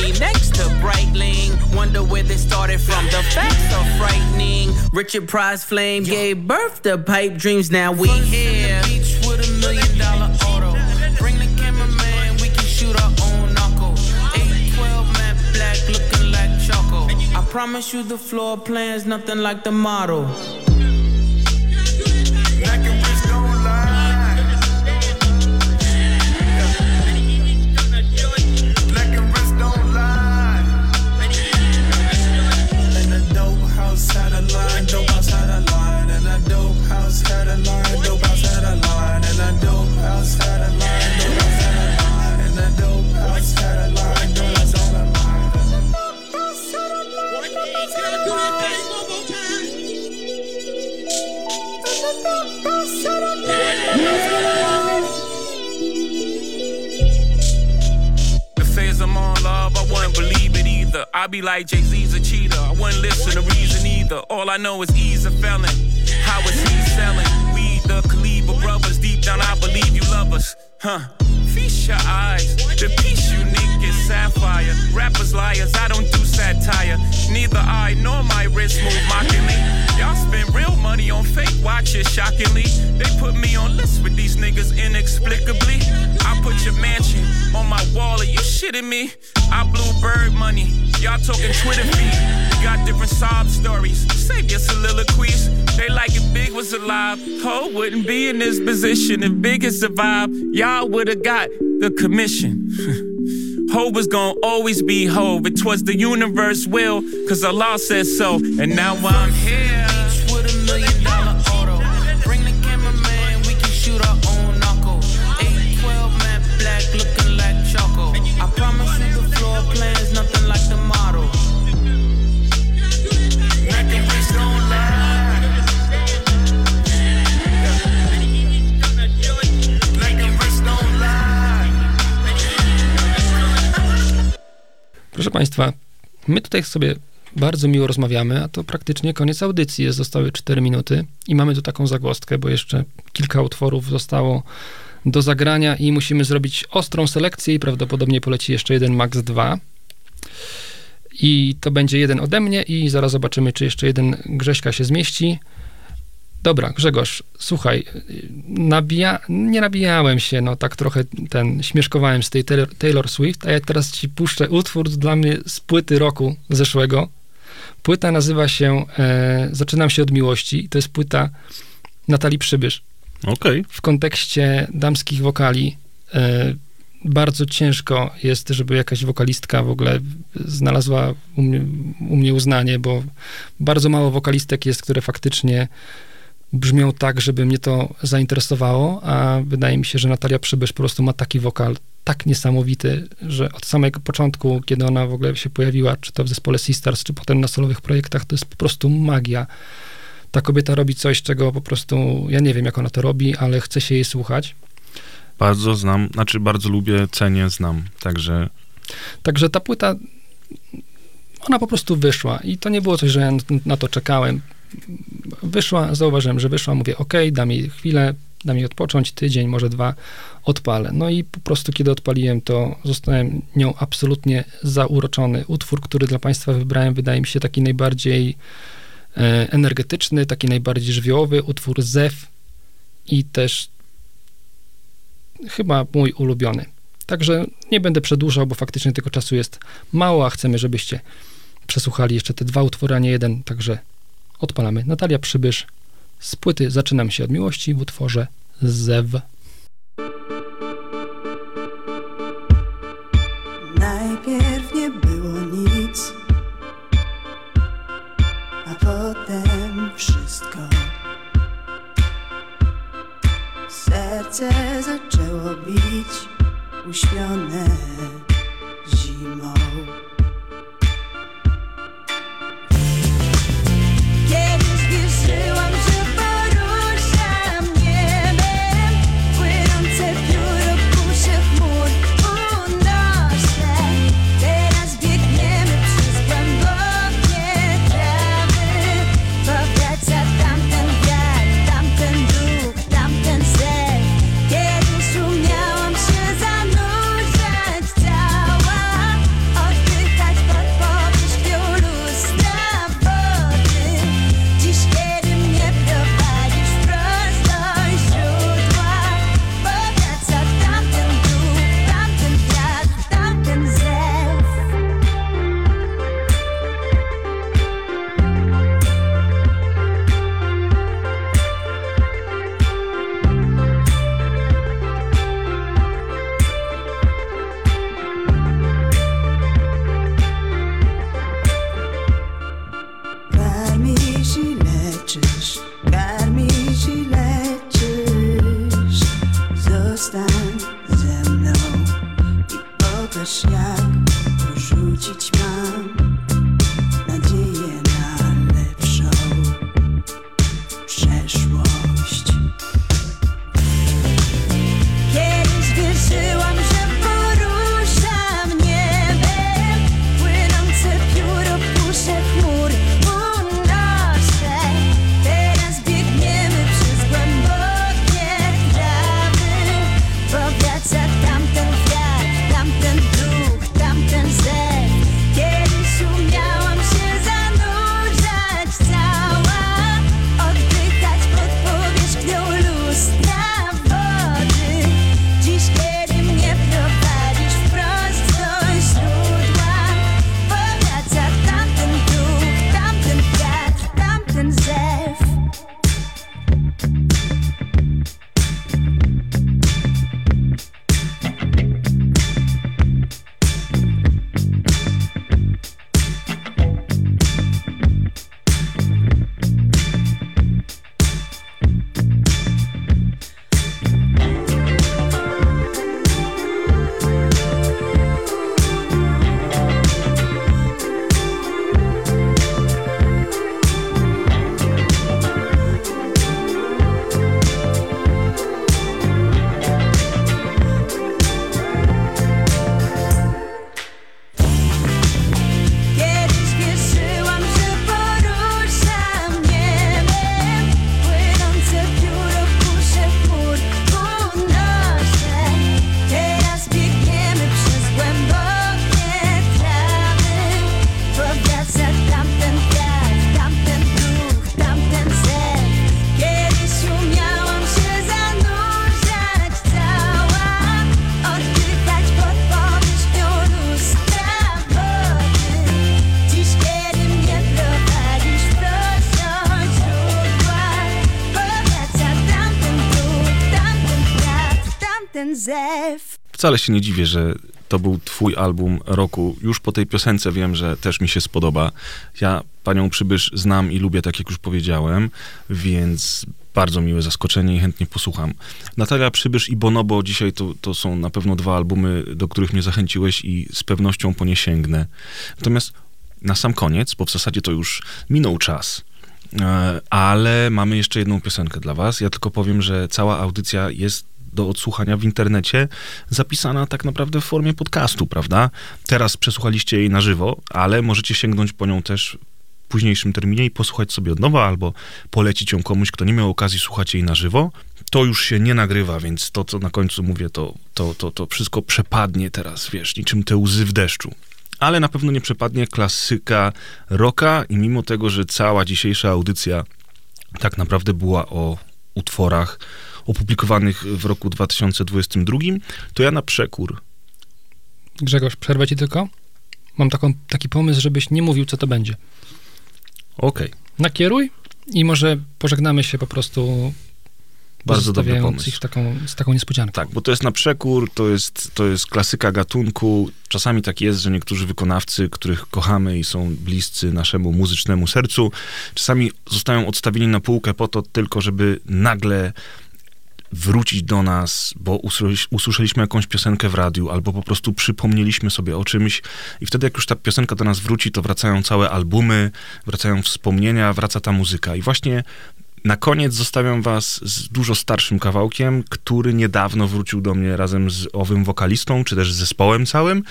Wonder where they started from. The facts are frightening. Richard Price Flame gave birth to pipe dreams. Now we here. Beach with a million dollar auto. Bring the cameraman, we can shoot our own knuckle. 812 matte black looking like choco. I promise you the floor plan's nothing like the model. Either. I be like Jay Z's a cheater. I wouldn't listen to reason either. All I know is he's a felon. How is he selling? We the Kaliba brothers. Deep down, I believe you love us. Huh? Feast your eyes. The piece unique is sapphire. Rappers liars, I don't do satire. Neither I nor my wrist move mockingly. Y'all spend real money on fake watches, shockingly. They put me on lists with these niggas inexplicably. I put your mansion on my wall, are you shitting me? I blew bird money. Y'all talking Twitter feed. Got different sob stories. Save your soliloquies. They like if Big was alive. Ho wouldn't be in this position if Big had survived. Y'all would have got the commission. Ho was gonna always be Hove. It was the universe will, cause Allah said so. And now I'm here. Proszę Państwa, my tutaj sobie bardzo miło rozmawiamy, a to praktycznie koniec audycji. Jest, zostały 4 minuty i mamy tu taką zagłostkę, bo jeszcze kilka utworów zostało do zagrania i musimy zrobić ostrą selekcję i prawdopodobnie poleci jeszcze jeden Max 2. I to będzie jeden ode mnie i zaraz zobaczymy, czy jeszcze jeden Grześka się zmieści. Dobra, Grzegorz, słuchaj, nabija, nie nabijałem się, no tak trochę ten, śmieszkowałem z tej Taylor, Taylor Swift, a ja teraz ci puszczę utwór dla mnie z płyty roku zeszłego. Płyta nazywa się e, Zaczynam się od miłości to jest płyta Natalii Przybysz. Okej. W kontekście damskich wokali e, bardzo ciężko jest, żeby jakaś wokalistka w ogóle znalazła u mnie, u mnie uznanie, bo bardzo mało wokalistek jest, które faktycznie brzmią tak, żeby mnie to zainteresowało, a wydaje mi się, że Natalia Przybysz po prostu ma taki wokal tak niesamowity, że od samego początku, kiedy ona w ogóle się pojawiła, czy to w zespole Sisters, czy potem na solowych projektach, to jest po prostu magia. Ta kobieta robi coś, czego po prostu, ja nie wiem, jak ona to robi, ale chce się jej słuchać. Bardzo znam, znaczy bardzo lubię, cenię, znam. Także Także ta płyta, ona po prostu wyszła i to nie było coś, że ja na to czekałem. Wyszła, zauważyłem, że wyszła, mówię, ok, dam jej chwilę, dam jej odpocząć, tydzień, może dwa, odpalę. No i po prostu kiedy odpaliłem, to zostałem nią absolutnie zauroczony. Utwór, który dla Państwa wybrałem, wydaje mi się taki najbardziej e, energetyczny, taki najbardziej żywiołowy, utwór Zew i też chyba mój ulubiony. Także nie będę przedłużał, bo faktycznie tego czasu jest mało, a chcemy, żebyście przesłuchali jeszcze te dwa utwory, a nie jeden, także odpalamy. Natalia Przybysz z płyty Zaczynam się od miłości w utworze Zew. Najpierw nie było nic, a potem wszystko. Serce zaczęło bić, uśpione tamten zew Wcale się nie dziwię, że to był twój album roku. Już po tej piosence wiem, że też mi się spodoba. Ja panią Przybysz znam i lubię, tak jak już powiedziałem, więc bardzo miłe zaskoczenie i chętnie posłucham. Natalia Przybysz i Bonobo dzisiaj to, to są na pewno dwa albumy, do których mnie zachęciłeś i z pewnością po nie sięgnę. Natomiast na sam koniec, bo w zasadzie to już minął czas, e, ale mamy jeszcze jedną piosenkę dla was. Ja tylko powiem, że cała audycja jest do odsłuchania w internecie, zapisana tak naprawdę w formie podcastu, prawda? Teraz przesłuchaliście jej na żywo, ale możecie sięgnąć po nią też w późniejszym terminie i posłuchać sobie od nowa, albo polecić ją komuś, kto nie miał okazji słuchać jej na żywo. to już się nie nagrywa, więc to, co na końcu mówię, to, to, to, to wszystko przepadnie teraz, wiesz, niczym te łzy w deszczu. Ale na pewno nie przepadnie klasyka rocka i mimo tego, że cała dzisiejsza audycja tak naprawdę była o utworach opublikowanych w roku 2022, to ja na przekór Grzegorz, przerwę ci tylko. Mam taką, taki pomysł, żebyś nie mówił, co to będzie. Okej. Nakieruj i może pożegnamy się po prostu Bardzo dobry pomysł. ich taką, z taką niespodzianką. Tak, bo to jest na przekór, to jest, to jest klasyka gatunku. Czasami tak jest, że niektórzy wykonawcy, których kochamy i są bliscy naszemu muzycznemu sercu, czasami zostają odstawieni na półkę po to tylko, żeby nagle wrócić do nas, bo usłysz- usłyszeliśmy jakąś piosenkę w radiu, albo po prostu przypomnieliśmy sobie o czymś i wtedy jak już ta piosenka do nas wróci, to wracają całe albumy, wracają wspomnienia, wraca ta muzyka. I właśnie na koniec zostawiam was z dużo starszym kawałkiem, który niedawno wrócił do mnie razem z owym wokalistą, czy też z zespołem całym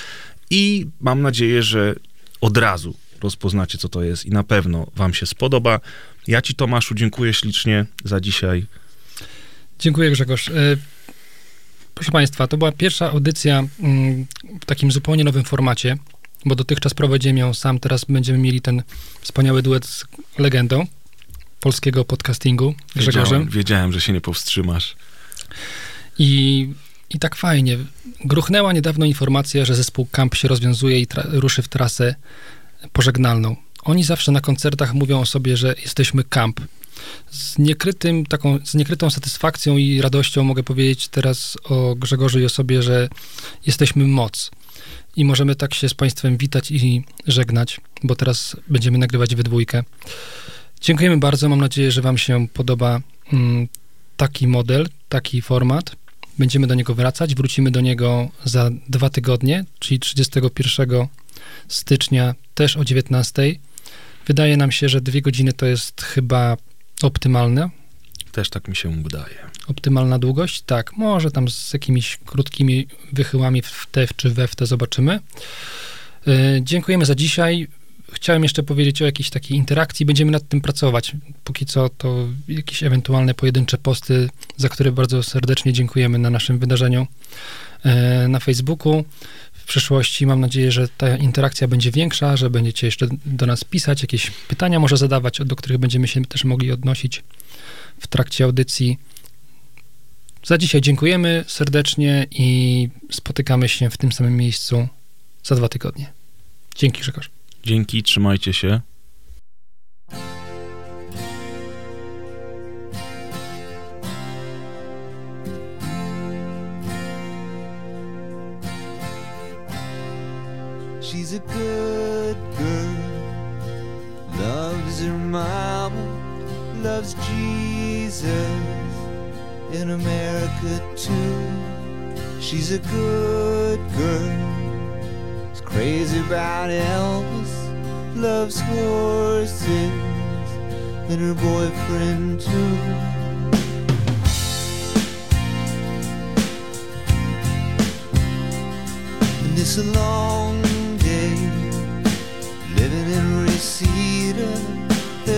i mam nadzieję, że od razu rozpoznacie, co to jest i na pewno wam się spodoba. Ja ci, Tomaszu, dziękuję ślicznie za dzisiaj. Dziękuję Grzegorz. E, Proszę Państwa, to była pierwsza audycja mm, w takim zupełnie nowym formacie, bo dotychczas prowadziłem ją sam, teraz będziemy mieli ten wspaniały duet z legendą polskiego podcastingu, Grzegorzem. Wiedziałem, wiedziałem, że się nie powstrzymasz. I, I tak fajnie. Gruchnęła niedawno informacja, że zespół Camp się rozwiązuje i ruszy w trasę pożegnalną. Oni zawsze na koncertach mówią o sobie, że jesteśmy Camp. Z, niekrytym, taką, z niekrytą satysfakcją i radością mogę powiedzieć teraz o Grzegorzu i o sobie, że jesteśmy moc. I możemy tak się z Państwem witać i żegnać, bo teraz będziemy nagrywać we dwójkę. Dziękujemy bardzo. Mam nadzieję, że Wam się podoba mm, taki model, taki format. Będziemy do niego wracać. Wrócimy do niego za dwa tygodnie, czyli 31 stycznia, też o 19. Wydaje nam się, że dwie godziny to jest chyba optymalne. Też tak mi się wydaje. Optymalna długość? Tak, może tam z jakimiś krótkimi wychyłami w te czy we w te zobaczymy. Yy, dziękujemy za dzisiaj. Chciałem jeszcze powiedzieć o jakiejś takiej interakcji. Będziemy nad tym pracować. Póki co to jakieś ewentualne pojedyncze posty, za które bardzo serdecznie dziękujemy na naszym wydarzeniu yy, na Facebooku. W przyszłości mam nadzieję, że ta interakcja będzie większa, że będziecie jeszcze do nas pisać, jakieś pytania może zadawać, do których będziemy się też mogli odnosić w trakcie audycji. Za dzisiaj dziękujemy serdecznie i spotykamy się w tym samym miejscu za dwa tygodnie. Dzięki Grzegorz. Dzięki, trzymajcie się. A good girl, loves her mama, loves Jesus in America too. She's a good girl, is crazy about Elvis, loves horses and her boyfriend too. And it's a long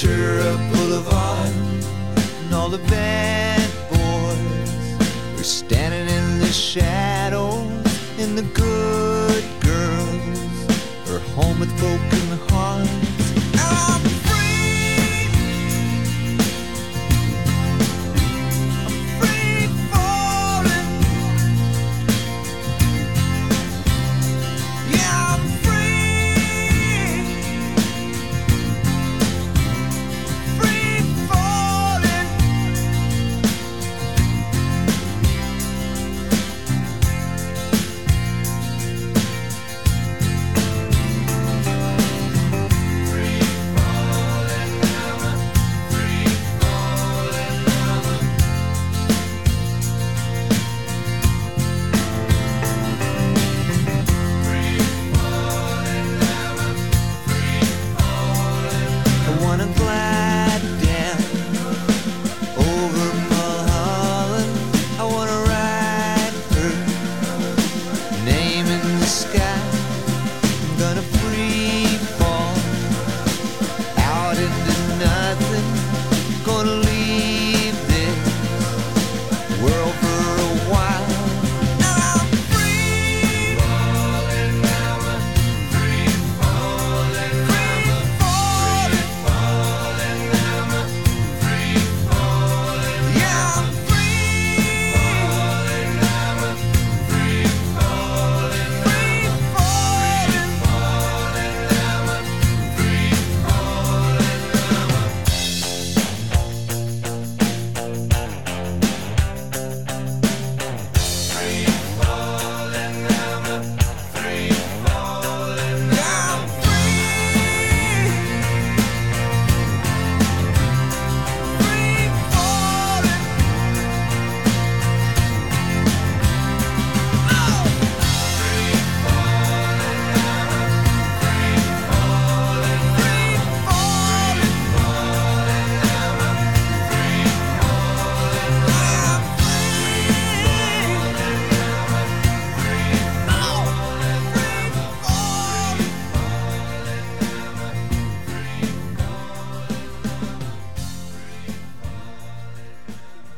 Ventura Boulevard, and all the bad boys. Are standing in the shadows, and the good